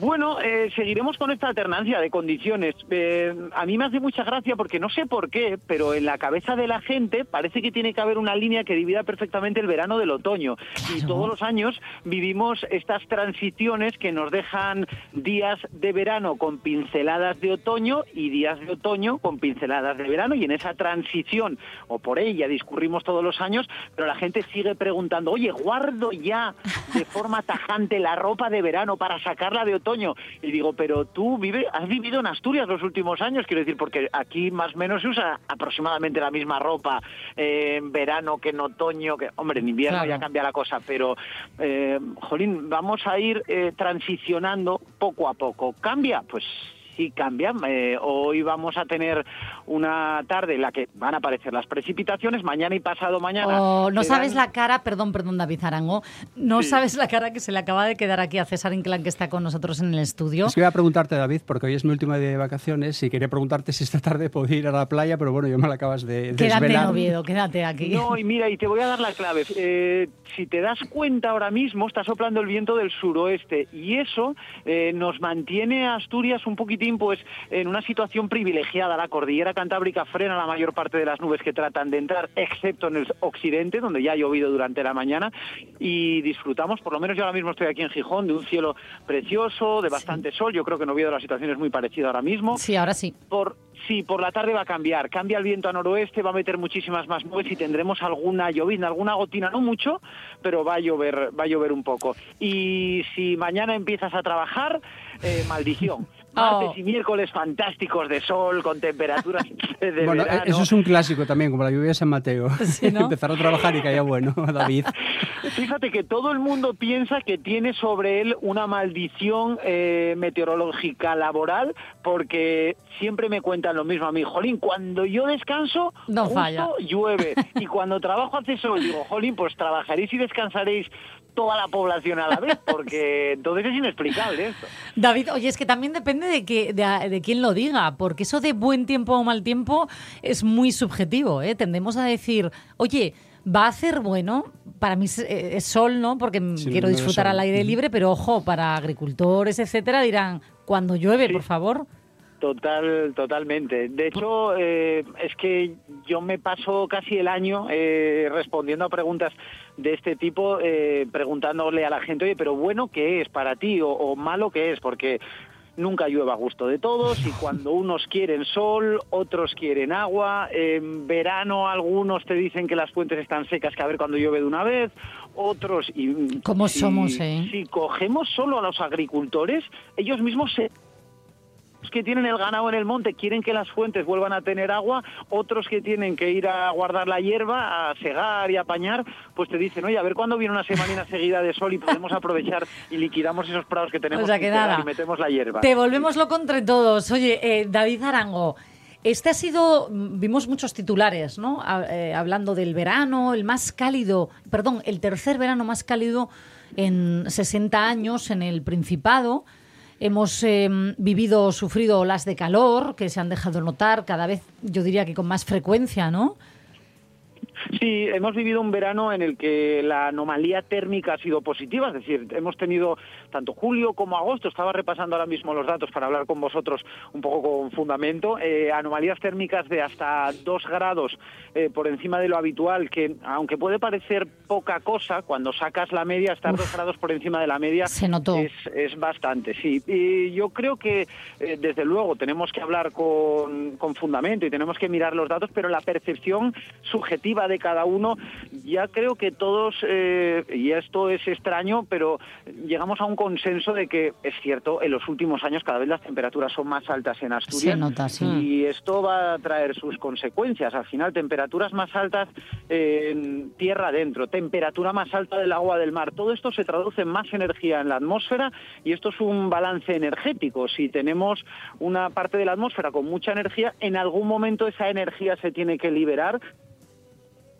Bueno, eh, seguiremos con esta alternancia de condiciones. Eh, a mí me hace mucha gracia porque no sé por qué, pero en la cabeza de la gente parece que tiene que haber una línea que divida perfectamente el verano del otoño. Y todos los años vivimos estas transiciones que nos dejan días de verano con pinceladas de otoño y días de otoño con pinceladas de verano. Y en esa transición, o por ella, discurrimos todos los años, pero la gente sigue preguntando, oye, guardo ya de forma tajante la ropa de verano para sacarla de otoño. Y digo, pero tú vive, has vivido en Asturias los últimos años, quiero decir, porque aquí más o menos se usa aproximadamente la misma ropa eh, en verano que en otoño, que hombre, en invierno Claro. ya cambia la cosa, pero, eh, jolín, vamos a ir eh, transicionando poco a poco. ¿Cambia? Pues sí cambia. Eh, hoy vamos a tener una tarde en la que van a aparecer las precipitaciones, mañana y pasado mañana. Oh, no sabes la cara, perdón, perdón, David Arango, no Sí. sabes la cara que se le acaba de quedar aquí a César Inclán, que está con nosotros en el estudio. Es que iba a preguntarte, David, porque hoy es mi última día de vacaciones y quería preguntarte si esta tarde puedo ir a la playa, pero bueno, ya me la acabas de Quédate en desvelar. Oviedo, quédate aquí. No, y mira, y te voy a dar la clave. Eh, si te das cuenta ahora mismo, está soplando el viento del suroeste y eso eh, nos mantiene a Asturias un poquitín pues en una situación privilegiada. La cordillera cantábrica frena la mayor parte de las nubes que tratan de entrar, excepto en el occidente, donde ya ha llovido durante la mañana, y disfrutamos, por lo menos yo ahora mismo estoy aquí en Gijón, de un cielo precioso, de bastante sol. Yo creo que en Oviedo la situación es muy parecida ahora mismo. Sí, ahora sí. Por, sí, por la tarde va a cambiar. Cambia el viento a noroeste, va a meter muchísimas más nubes y tendremos alguna llovizna, alguna gotina, no mucho, pero va a llover, va a llover un poco. Y si mañana empiezas a trabajar, eh, maldición. Martes Oh. y miércoles fantásticos de sol, con temperaturas de Bueno, verano. eso es un clásico también, como la lluvia de San Mateo. Sí, ¿no? Empezar a trabajar y haya bueno, David. Fíjate que todo el mundo piensa que tiene sobre él una maldición eh, meteorológica laboral porque siempre me cuentan lo mismo a mí. Jolín, cuando yo descanso, No justo falla. llueve. Y cuando trabajo hace sol, digo, jolín, pues trabajaréis y descansaréis toda la población a la vez porque entonces es inexplicable esto. David, oye, es que también depende de, que, de, de quién lo diga, porque eso de buen tiempo o mal tiempo es muy subjetivo. ¿eh? Tendemos a decir, oye, va a hacer bueno, para mí es, eh, es sol, ¿no? Porque Sí, quiero disfrutar al aire libre, pero ojo, para agricultores, etcétera, dirán, cuando llueve, por favor. Total, totalmente. De hecho, eh, es que yo me paso casi el año eh, respondiendo a preguntas de este tipo, eh, preguntándole a la gente, oye, pero bueno, ¿qué es para ti? O, o malo, ¿qué es? Porque nunca llueve a gusto de todos y cuando unos quieren sol, otros quieren agua. En verano algunos te dicen que las fuentes están secas, que a ver cuando llueve de una vez. Otros y ¿Cómo si- somos, eh? Si cogemos solo a los agricultores, ellos mismos se que tienen el ganado en el monte quieren que las fuentes vuelvan a tener agua, otros que tienen que ir a guardar la hierba, a segar y a apañar, pues te dicen, oye, a ver cuándo viene una semanina seguida de sol y podemos aprovechar y liquidamos esos prados que tenemos O sea que nada. y metemos la hierba. Te volvemos loco entre todos. Oye, eh, David Arango, este ha sido, mm, vimos muchos titulares, ¿no? Eh, hablando del verano, el más cálido, perdón, el tercer verano más cálido en 60 años en el Principado. Hemos eh, vivido, sufrido olas de calor que se han dejado notar cada vez, yo diría que con más frecuencia, ¿no? Sí, hemos vivido un verano en el que la anomalía térmica ha sido positiva, es decir, hemos tenido tanto julio como agosto, estaba repasando ahora mismo los datos para hablar con vosotros un poco con fundamento, eh, anomalías térmicas de hasta 2 grados eh, por encima de lo habitual, que aunque puede parecer poca cosa, cuando sacas la media, estar 2 grados por encima de la media Se notó. es, es bastante, sí. Y yo creo que, eh, desde luego, tenemos que hablar con, con fundamento y tenemos que mirar los datos, pero la percepción subjetiva de cada uno, ya creo que todos, eh, y esto es extraño, pero llegamos a un consenso de que es cierto, en los últimos años cada vez las temperaturas son más altas en Asturias. Se nota, sí. Y esto va a traer sus consecuencias. Al final, temperaturas más altas en tierra adentro, temperatura más alta del agua del mar. Todo esto se traduce en más energía en la atmósfera y esto es un balance energético. Si tenemos una parte de la atmósfera con mucha energía, en algún momento esa energía se tiene que liberar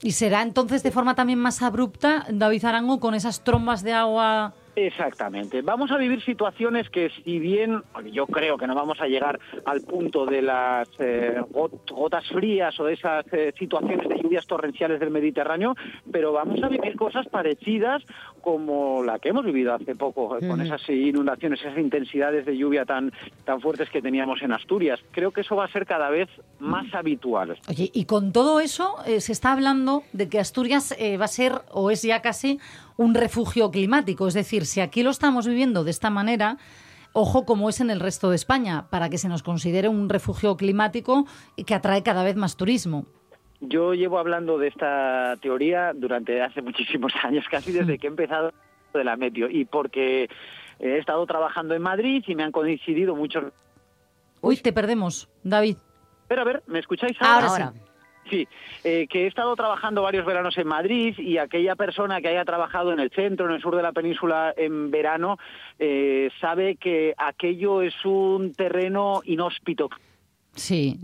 Y será entonces de forma también más abrupta, David Arango, con esas trombas de agua. Exactamente. Vamos a vivir situaciones que si bien yo creo que no vamos a llegar al punto de las eh, got- gotas frías o de esas eh, situaciones de lluvias torrenciales del Mediterráneo, pero vamos a vivir cosas parecidas como la que hemos vivido hace poco, eh, con esas inundaciones, esas intensidades de lluvia tan, tan fuertes que teníamos en Asturias. Creo que eso va a ser cada vez más habitual. Oye, y con todo eso se está hablando de que Asturias va a ser, o es ya casi, un refugio climático. Es decir, si aquí lo estamos viviendo de esta manera, ojo como es en el resto de España, para que se nos considere un refugio climático y que atrae cada vez más turismo. Yo llevo hablando de esta teoría durante hace muchísimos años, casi desde que he empezado de la meteo, y porque he estado trabajando en Madrid y me han coincidido muchos... Uy, te perdemos, David. Pero a ver, ¿me escucháis Ahora ahora? sí. Sí, eh, que he estado trabajando varios veranos en Madrid y aquella persona que haya trabajado en el centro, en el sur de la península en verano, eh, sabe que aquello es un terreno inhóspito. Sí.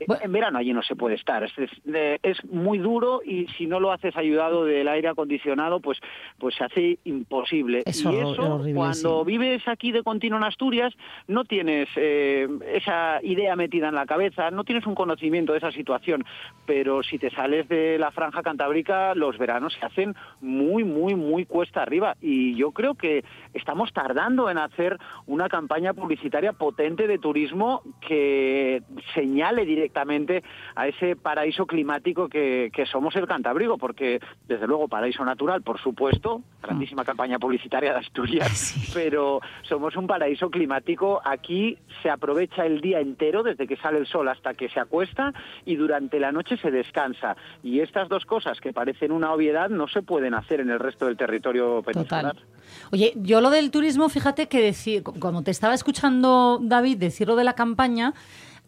En verano allí no se puede estar, es, muy duro y si no lo haces ayudado del aire acondicionado, pues, pues se hace imposible. Es y horror- eso, horrible, cuando sí. vives aquí de continuo en Asturias, no tienes eh, esa idea metida en la cabeza, no tienes un conocimiento de esa situación, pero si te sales de la franja cantábrica, los veranos se hacen muy, muy, muy cuesta arriba. Y yo creo que estamos tardando en hacer una campaña publicitaria potente de turismo que señale directamente a ese paraíso climático que, que somos el Cantábrico, porque desde luego paraíso natural, por supuesto, grandísima campaña publicitaria de Asturias, pero somos un paraíso climático. Aquí se aprovecha el día entero, desde que sale el sol hasta que se acuesta, y durante la noche se descansa. Y estas dos cosas que parecen una obviedad no se pueden hacer en el resto del territorio peninsular. Oye, yo lo del turismo, fíjate que decir, como te estaba escuchando David decirlo de la campaña,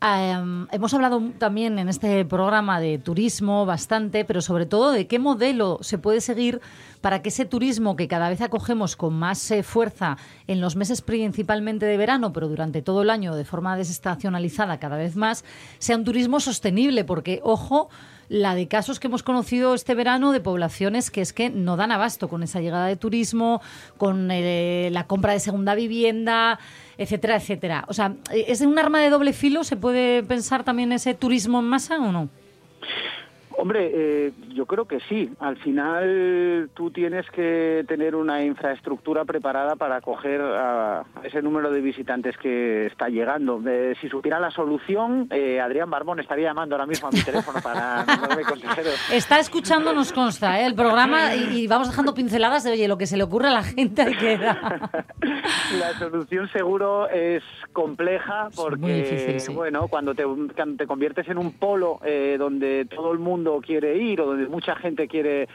em, hemos hablado también en este programa de turismo bastante, pero sobre todo de qué modelo se puede seguir para que ese turismo que cada vez acogemos con más eh, fuerza en los meses principalmente de verano, pero durante todo el año de forma desestacionalizada cada vez más, sea un turismo sostenible, porque ojo, la de casos que hemos conocido este verano de poblaciones que es que no dan abasto con esa llegada de turismo, con eh, la compra de segunda vivienda, etcétera, etcétera. O sea, ¿es un arma de doble filo? ¿Se puede pensar también ese turismo en masa o no? Hombre, eh, yo creo que sí. Al final tú tienes que tener una infraestructura preparada para acoger a ese número de visitantes que está llegando. Eh, si supiera la solución, eh, Adrián Barbón estaría llamando ahora mismo a mi teléfono para nombrarme consejero. Está escuchando, nos consta, ¿eh? el programa y, y vamos dejando pinceladas de, oye, lo que se le ocurre a la gente hay que dar. La solución seguro es compleja porque, difícil, sí. bueno, cuando te, cuando te conviertes en un polo eh, donde todo el mundo quiere ir o donde mucha gente quiere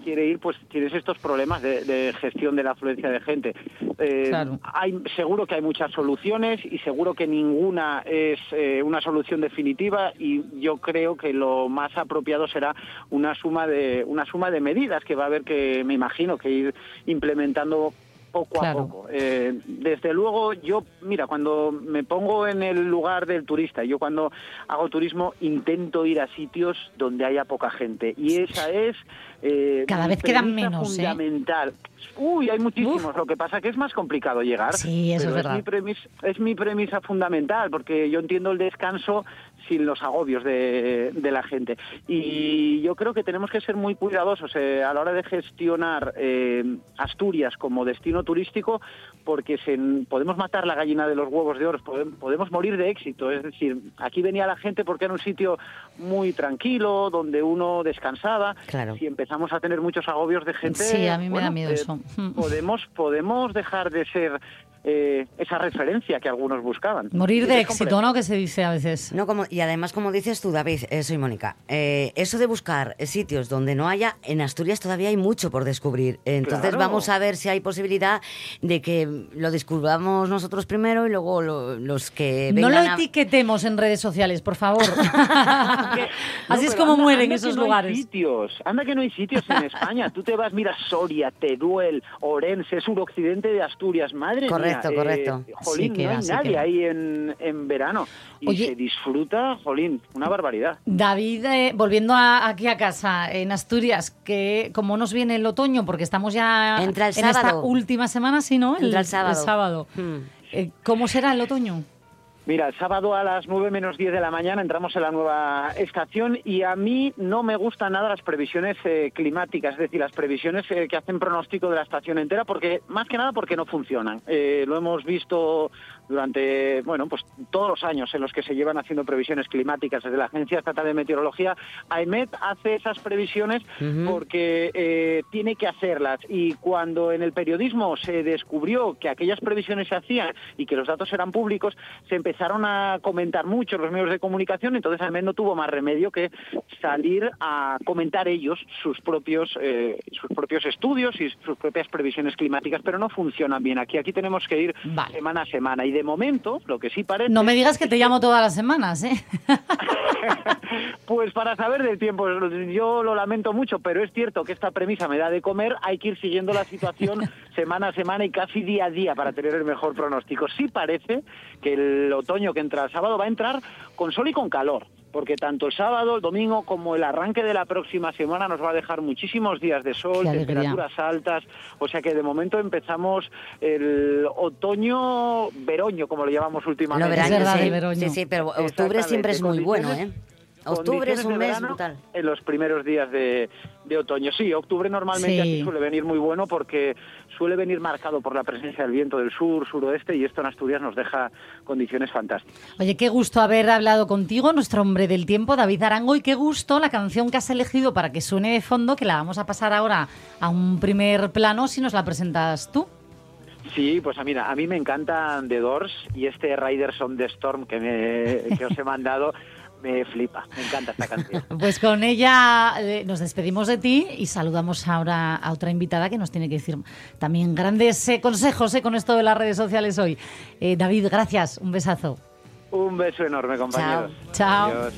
quiere ir, pues tienes estos problemas de, de gestión de la afluencia de gente. Eh, Claro. hay, seguro que hay muchas soluciones y seguro que ninguna es eh, una solución definitiva y yo creo que lo más apropiado será una suma de una suma de medidas que va a haber que me imagino que ir implementando poco Claro. a poco. Eh, desde luego, yo, mira, cuando me pongo en el lugar del turista, yo cuando hago turismo intento ir a sitios donde haya poca gente. Y esa es... eh, Cada vez quedan menos, ¿eh? Fundamental. Uy, hay muchísimos. Lo que pasa que es más complicado llegar. Sí, eso es verdad. mi, premisa, es mi premisa fundamental, porque yo entiendo el descanso sin los agobios de, de la gente. Y yo creo que tenemos que ser muy cuidadosos eh, a la hora de gestionar eh, Asturias como destino turístico, porque se, podemos matar la gallina de los huevos de oro, podemos, morir de éxito. Es decir, aquí venía la gente porque era un sitio muy tranquilo, donde uno descansaba. Claro. Si empezamos a tener muchos agobios de gente, Sí, a mí me da miedo eh, eso. podemos podemos dejar de ser eh, esa referencia que algunos buscaban. Morir de éxito. ¿no? Que se dice a veces. No, como, y además, como dices tú, David, eh, soy Mónica, eh, eso de buscar sitios donde no haya, en Asturias todavía hay mucho por descubrir. Entonces Claro. vamos a ver si hay posibilidad de que lo descubramos nosotros primero y luego lo- los que No lo a- etiquetemos en redes sociales, por favor. No, Así es como anda- mueren anda esos hay lugares. sitios, anda que no hay sitios en España. Tú te vas, mira, Soria, Teruel, Orense, suroccidente de Asturias. Madre Correcto, mía. correcto. eh, jolín, Sí que no va, hay sí nadie ahí en, en verano. Y Oye. se disfruta, jolín, una barbaridad. David, eh, volviendo a- aquí a casa, en Asturias, que ¿cómo nos viene el otoño? Porque estamos ya Entra el en esta última semana, ¿sí, no? Entra el sábado. sábado. Hmm. Eh, ¿Cómo será el otoño? Mira, el sábado a las 9 menos 10 de la mañana entramos en la nueva estación y a mí no me gustan nada las previsiones eh, climáticas, es decir, las previsiones eh, que hacen pronóstico de la estación entera, porque más que nada porque no funcionan. Eh, lo hemos visto durante, bueno, pues todos los años en los que se llevan haciendo previsiones climáticas desde la Agencia Estatal de Meteorología. AEMET hace esas previsiones porque eh, tiene que hacerlas y cuando en el periodismo se descubrió que aquellas previsiones se hacían y que los datos eran públicos, se empezaron a comentar mucho los medios de comunicación, entonces AEMET no tuvo más remedio que salir a comentar ellos sus propios eh, sus propios estudios y sus propias previsiones climáticas, pero no funcionan bien aquí. Aquí tenemos que ir Vale. semana a semana y de momento lo que sí parece No me digas que te llamo todas las semanas, ¿eh? Pues para saber del tiempo, yo lo lamento mucho, pero es cierto que esta premisa me da de comer, hay que ir siguiendo la situación semana a semana y casi día a día para tener el mejor pronóstico. Sí parece que el otoño que entra el sábado va a entrar con sol y con calor, porque tanto el sábado, el domingo, como el arranque de la próxima semana nos va a dejar muchísimos días de sol, temperaturas altas, o sea que de momento empezamos el otoño veroño, como lo llamamos últimamente. Verán, verdad, sí. Sí, sí, pero octubre siempre es muy bueno, ¿eh? Octubre es un mes verano brutal. En los primeros días de, de otoño. Sí, octubre normalmente Sí. aquí suele venir muy bueno porque suele venir marcado por la presencia del viento del sur, suroeste y esto en Asturias nos deja condiciones fantásticas. Oye, qué gusto haber hablado contigo, nuestro hombre del tiempo, David Arango, y qué gusto la canción que has elegido para que suene de fondo, que la vamos a pasar ahora a un primer plano si nos la presentas tú. Sí, pues a mira, a mí me encantan The Doors y este Riders on the Storm que, me, que os he mandado me flipa, me encanta esta canción. Pues con ella eh, nos despedimos de ti y saludamos ahora a otra invitada que nos tiene que decir también grandes eh, consejos eh, con esto de las redes sociales hoy. Eh, David, gracias, un besazo. Un beso enorme, compañeros. Chao. Adiós.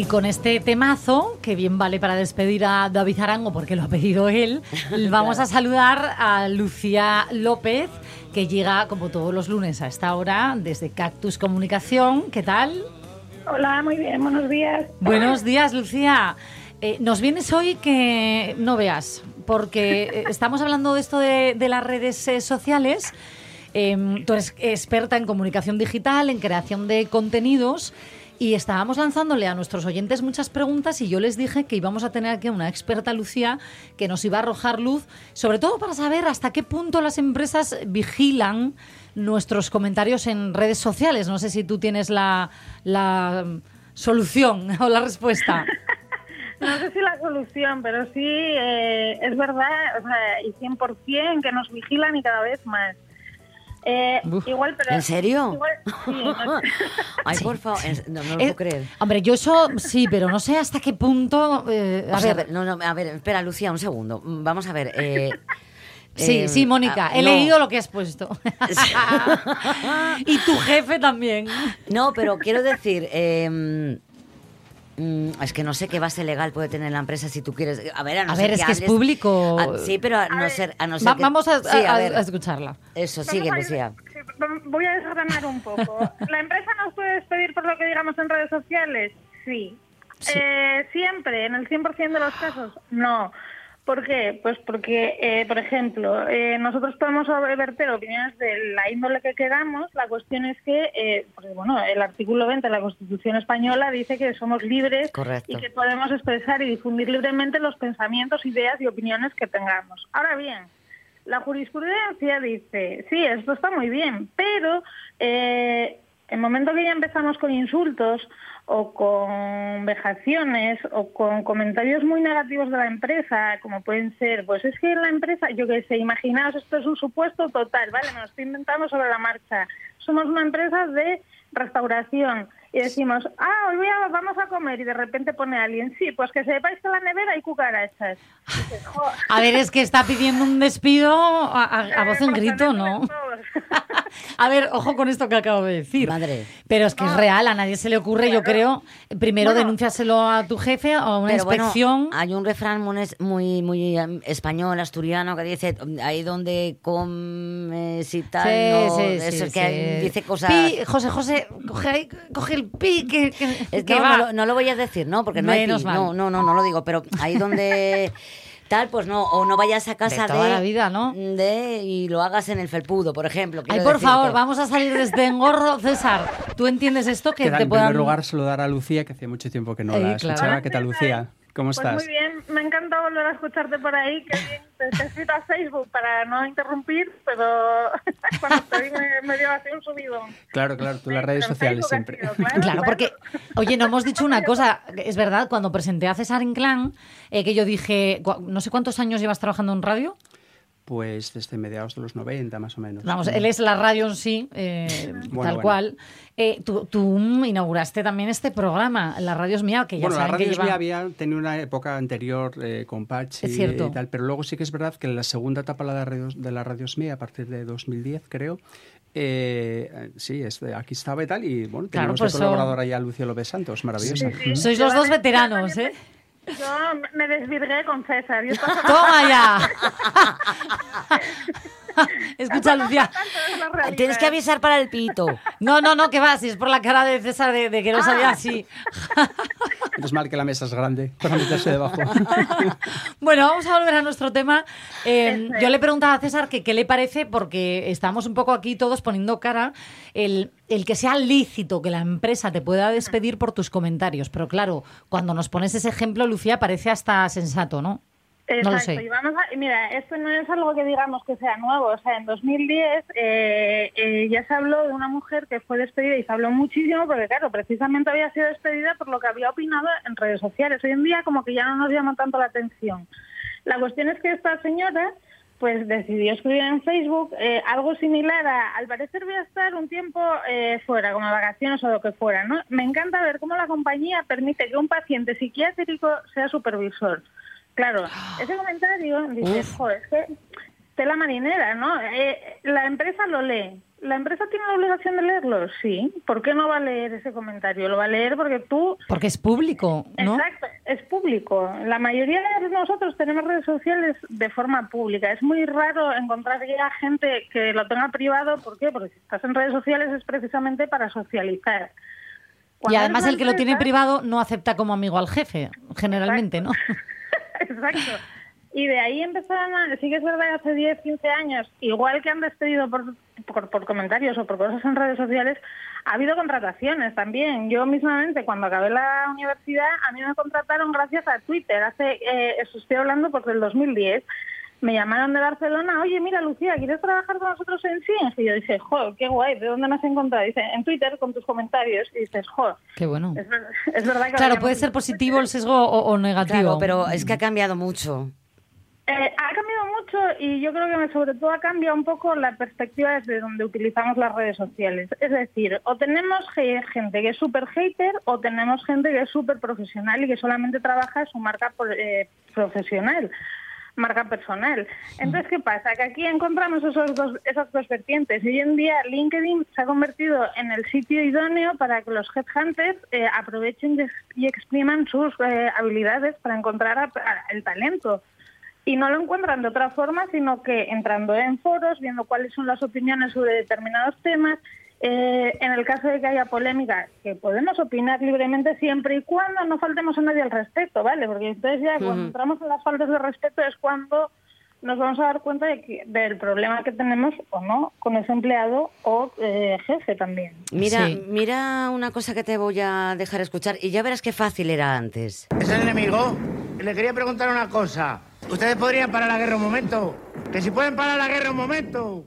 Y con este temazo, que bien vale para despedir a David Arango porque lo ha pedido él, vamos a saludar a Lucía López, que llega como todos los lunes a esta hora desde Cactus Comunicación. ¿Qué tal? Hola, muy bien, buenos días. Buenos días, Lucía. Eh, nos vienes hoy que no veas, porque eh, estamos hablando de esto de, de las redes eh, sociales. Em, tú eres experta en comunicación digital, en creación de contenidos. Y estábamos lanzándole a nuestros oyentes muchas preguntas y yo les dije que íbamos a tener aquí una experta, Lucía, que nos iba a arrojar luz, sobre todo para saber hasta qué punto las empresas vigilan nuestros comentarios en redes sociales. No sé si tú tienes la, la solución o la respuesta. No sé si la solución, pero sí eh, es verdad, o sea, y 100% que nos vigilan y cada vez más. Eh, igual, pero ¿En serio? igual- sí, Ay, por favor, es- no, no lo Eh, puedo creer. Hombre, yo eso sí, pero no sé hasta qué punto. eh, a sea, ver, no, no, a ver, espera, Lucía, un segundo. Vamos a ver. eh, Sí, eh, sí, Mónica, ah, he no. leído lo que has puesto. y tu jefe también. No, pero quiero decir, eh, mm, es que no sé qué base legal puede tener la empresa si tú quieres. A ver, a no A ser ver, es que es público. Ah, sí, pero a no ser, a no ser Va- que- vamos a, Sí, a- ver. a escucharla. Eso, Vamos sigue, Lucía. sí, voy a desgranar un poco. ¿La empresa nos puede despedir por lo que digamos en redes sociales? Sí. Eh, ¿Siempre? ¿En el 100% de los casos? No. ¿Por qué? Pues porque, eh, por ejemplo, eh, nosotros podemos verter opiniones de la índole que queramos. La cuestión es que, eh, porque, bueno, el artículo 20 de la Constitución española dice que somos libres Correcto. y que podemos expresar y difundir libremente los pensamientos, ideas y opiniones que tengamos. Ahora bien, la jurisprudencia dice, sí, esto está muy bien, pero eh, el momento que ya empezamos con insultos o con vejaciones o con comentarios muy negativos de la empresa, como pueden ser, pues es que la empresa, yo qué sé, imaginaos, esto es un supuesto total, ¿vale? Me lo estoy inventando sobre la marcha. Somos una empresa de restauración y decimos, ah, hoy voy a- vamos a comer y de repente pone alguien, sí, pues que sepáis que en la nevera hay cucarachas. Y dices, "Jo, A ver, es que está pidiendo un despido a, a- a voz en Eh, grito, ¿no? A ver, ojo con esto que acabo de decir. Madre. Pero es que es real, a nadie se le ocurre, yo creo. Primero Bueno. denúnciaselo a tu jefe o a una Pero bueno, inspección. hay un refrán muy, muy, muy em, español, asturiano, que dice, ahí donde comes y tal, no, sí, eso sí, es que sí. dice cosas... Pi, José, José, coge, coge el pi que, que- Es- que no, va. no, lo- no lo voy a decir, ¿no? Porque no hay Menos pi. mal. No, no, no, no lo digo, pero ahí donde tal, pues no, o no vayas a casa de, toda la vida, ¿no? de y lo hagas en el felpudo, por ejemplo. Ay, por decirte. favor, vamos a salir de este engorro. César, ¿tú entiendes esto? Que Queda, te en puedan... primer lugar, saludar a Lucía, que hacía mucho tiempo que no la claro. escuchaba. ¿Qué tal, Lucía? ¿Cómo Pues estás? muy bien, me encanta volver a escucharte por ahí, que bien, te escrito a Facebook para no interrumpir, pero cuando te vi me, me dio así un subidón. Claro, claro, tú las redes pero en sociales siempre. sido, claro, Claro, porque, oye, no hemos dicho una cosa, es verdad, cuando presenté a César Inclán, eh, que yo dije, no sé cuántos años llevas trabajando en radio, Pues desde mediados de los 90, más o menos. vamos, él es la radio en sí, eh, Bueno, tal bueno. cual. Eh, tú, tú inauguraste también este programa, La Radio es Mía, que ya Bueno, la que radio lleva... mía había tenido una época anterior eh, con Pachi Es cierto. y tal, pero luego sí que es verdad que en la segunda etapa de la radio, de la radio mía, a partir de 2010, creo, eh, sí, este, aquí estaba y tal, y bueno, Claro, tenemos pues de colaboradora ya a Lucio López Santos, maravillosa. sí. Sois los dos veteranos, ¿eh? Yo me desvirgué con César. Yo estaba- ¡Toma ya! Escucha, Lucía. Tienes que avisar para el pito. No, no, no, que va, si es por la cara de César de, de que no sabía así. Es mal que la mesa es grande para meterse debajo. Bueno, vamos a volver a nuestro tema. Eh, yo le preguntaba a César que qué le parece, porque estamos un poco aquí todos poniendo cara, el, el que sea lícito que la empresa te pueda despedir por tus comentarios. Pero claro, cuando nos pones ese ejemplo, Lucía, parece hasta sensato, ¿no? No lo Exacto, sé. y vamos a, mira, esto no es algo que digamos que sea nuevo, o sea, en 2010 eh, eh, ya se habló de una mujer que fue despedida y se habló muchísimo porque, claro, precisamente había sido despedida por lo que había opinado en redes sociales. Hoy en día como que ya no nos llama tanto la atención. La cuestión es que esta señora pues decidió escribir en Facebook eh, algo similar a, al parecer voy a estar un tiempo eh, fuera, como vacaciones o lo que fuera, ¿no? Me encanta ver cómo la compañía permite que un paciente psiquiátrico sea supervisor. Claro, ese comentario dice, Uf. joder, es que tela marinera, ¿no? Eh, la empresa lo lee. ¿La empresa tiene la obligación de leerlo? Sí. ¿Por qué no va a leer ese comentario? Lo va a leer porque tú... Porque es público, ¿no? Exacto, es público. La mayoría de nosotros tenemos redes sociales de forma pública. Es muy raro encontrar ya gente que lo tenga privado. ¿Por qué? Porque si estás en redes sociales es precisamente para socializar. Y además el que lo tiene privado no acepta como amigo al jefe, generalmente, ¿no? Exacto. Y de ahí empezaron a... Sí que es verdad que hace 10, 15 años, igual que han despedido por, por, comentarios o por cosas en redes sociales, ha habido contrataciones también. Yo mismamente, cuando acabé la universidad, a mí me contrataron gracias a Twitter. Hace, eh, estoy hablando pues del 2010. Me llamaron de Barcelona, oye, mira, Lucía, ¿quieres trabajar con nosotros en Ciencia? Y yo dije, jo, qué guay, ¿de dónde me has encontrado? Dice, en Twitter, con tus comentarios. Y dices, jo, Qué bueno. es, ver- es verdad que... Claro, puede ser positivo el sesgo o, o negativo. Claro, pero es que ha cambiado mucho. Eh, ha cambiado mucho y yo creo que sobre todo ha cambiado un poco la perspectiva desde donde utilizamos las redes sociales. Es decir, o tenemos ge- gente que es súper hater o tenemos gente que es súper profesional y que solamente trabaja su marca eh, profesional, marca personal. Entonces, ¿qué pasa? Que aquí encontramos esos dos, esas dos vertientes. Hoy en día LinkedIn se ha convertido en el sitio idóneo para que los headhunters eh, aprovechen y ex- y expriman sus eh, habilidades para encontrar a- a- el talento. Y no lo encuentran de otra forma, sino que entrando en foros, viendo cuáles son las opiniones sobre determinados temas. Eh, en el caso de que haya polémica, que podemos opinar libremente siempre y cuando no faltemos a nadie al respecto, ¿vale? Porque entonces ya cuando Ujú. entramos en las faltas de respeto es cuando nos vamos a dar cuenta de que- del problema que tenemos o no con ese empleado o eh, jefe también. Mira, mira una cosa que te voy a dejar escuchar y ya verás qué fácil era antes. Es el enemigo. Le quería preguntar una cosa. ¿Ustedes podrían parar la guerra un momento? Que si pueden parar la guerra un momento.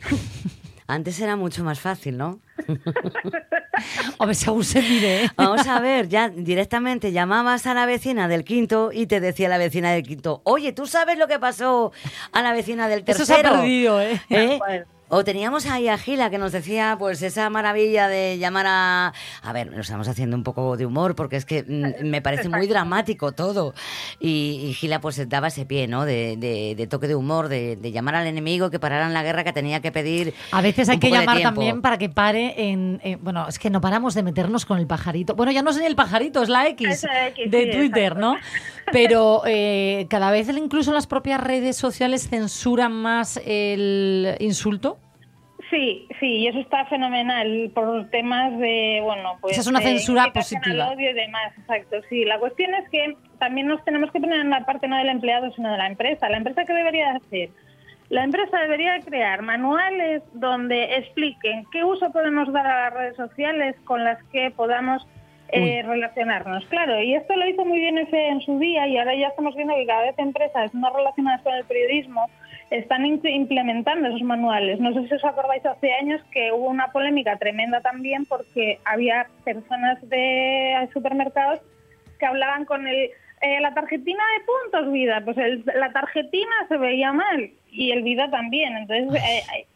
Antes era mucho más fácil, ¿no? Hombre, según se mire. ¿eh? Vamos a ver, ya directamente llamabas a la vecina del quinto y te decía la vecina del quinto, oye, ¿tú sabes lo que pasó a la vecina del Eso tercero? se ha perdido, ¿eh? ¿Eh? O teníamos ahí a Gila que nos decía pues esa maravilla de llamar a... A ver, lo estamos haciendo un poco de humor porque es que mm, me parece muy dramático todo. Y, y Gila pues daba ese pie, ¿no? De, de- de toque de humor, de, de llamar al enemigo que pararan la guerra que tenía que pedir. A veces hay un que llamar también para que pare en, en- Bueno, es que no paramos de meternos con el pajarito. Bueno, ya no es ni el pajarito, es la X Es la X, de sí, Twitter, exacto. ¿no? Pero eh, cada vez incluso las propias redes sociales censuran más el insulto. Sí, sí, y eso está fenomenal por temas de, bueno, pues... Esa es una censura positiva. al odio y demás, exacto, sí. La cuestión es que también nos tenemos que poner en la parte no del empleado, sino de la empresa. ¿La empresa qué debería hacer? La empresa debería crear manuales donde expliquen qué uso podemos dar a las redes sociales con las que podamos eh, relacionarnos. Claro, y esto lo hizo muy bien EFE en su día y ahora ya estamos viendo que cada vez empresas no relacionadas con el periodismo están implementando esos manuales. No sé si os acordáis hace años que hubo una polémica tremenda también porque había personas de supermercados que hablaban con el eh, la tarjetina de puntos vida, pues el- la tarjetina se veía mal y el vida también. Entonces, eh, eh,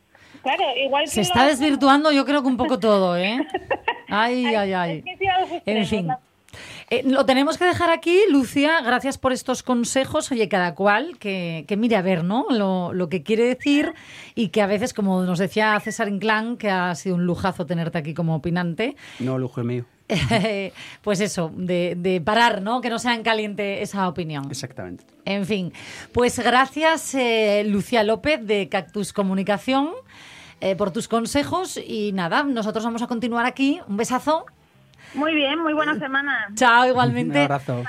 claro, igual que Se está lo- desvirtuando, yo creo que un poco todo, ¿eh? Ay, ay, ay. es que En fin. Eh, lo tenemos que dejar aquí, Lucia. Gracias por estos consejos. Oye, cada cual que, que mire a ver, ¿no? Lo, lo que quiere decir y que a veces, como nos decía César Inclán, que ha sido un lujazo tenerte aquí como opinante, No, lujo mío. pues eso, de, de parar, ¿no? Que no sea en caliente esa opinión. Exactamente. En fin, pues gracias, eh, Lucía López de Cactus Comunicación, eh, por tus consejos. Y nada, nosotros vamos a continuar aquí. Un besazo. Muy bien, muy buena semana. Chao, igualmente. Un abrazo.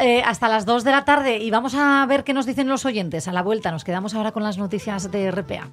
Eh, hasta las 2 de la tarde y vamos a ver qué nos dicen los oyentes. A la vuelta nos quedamos ahora con las noticias de RPA.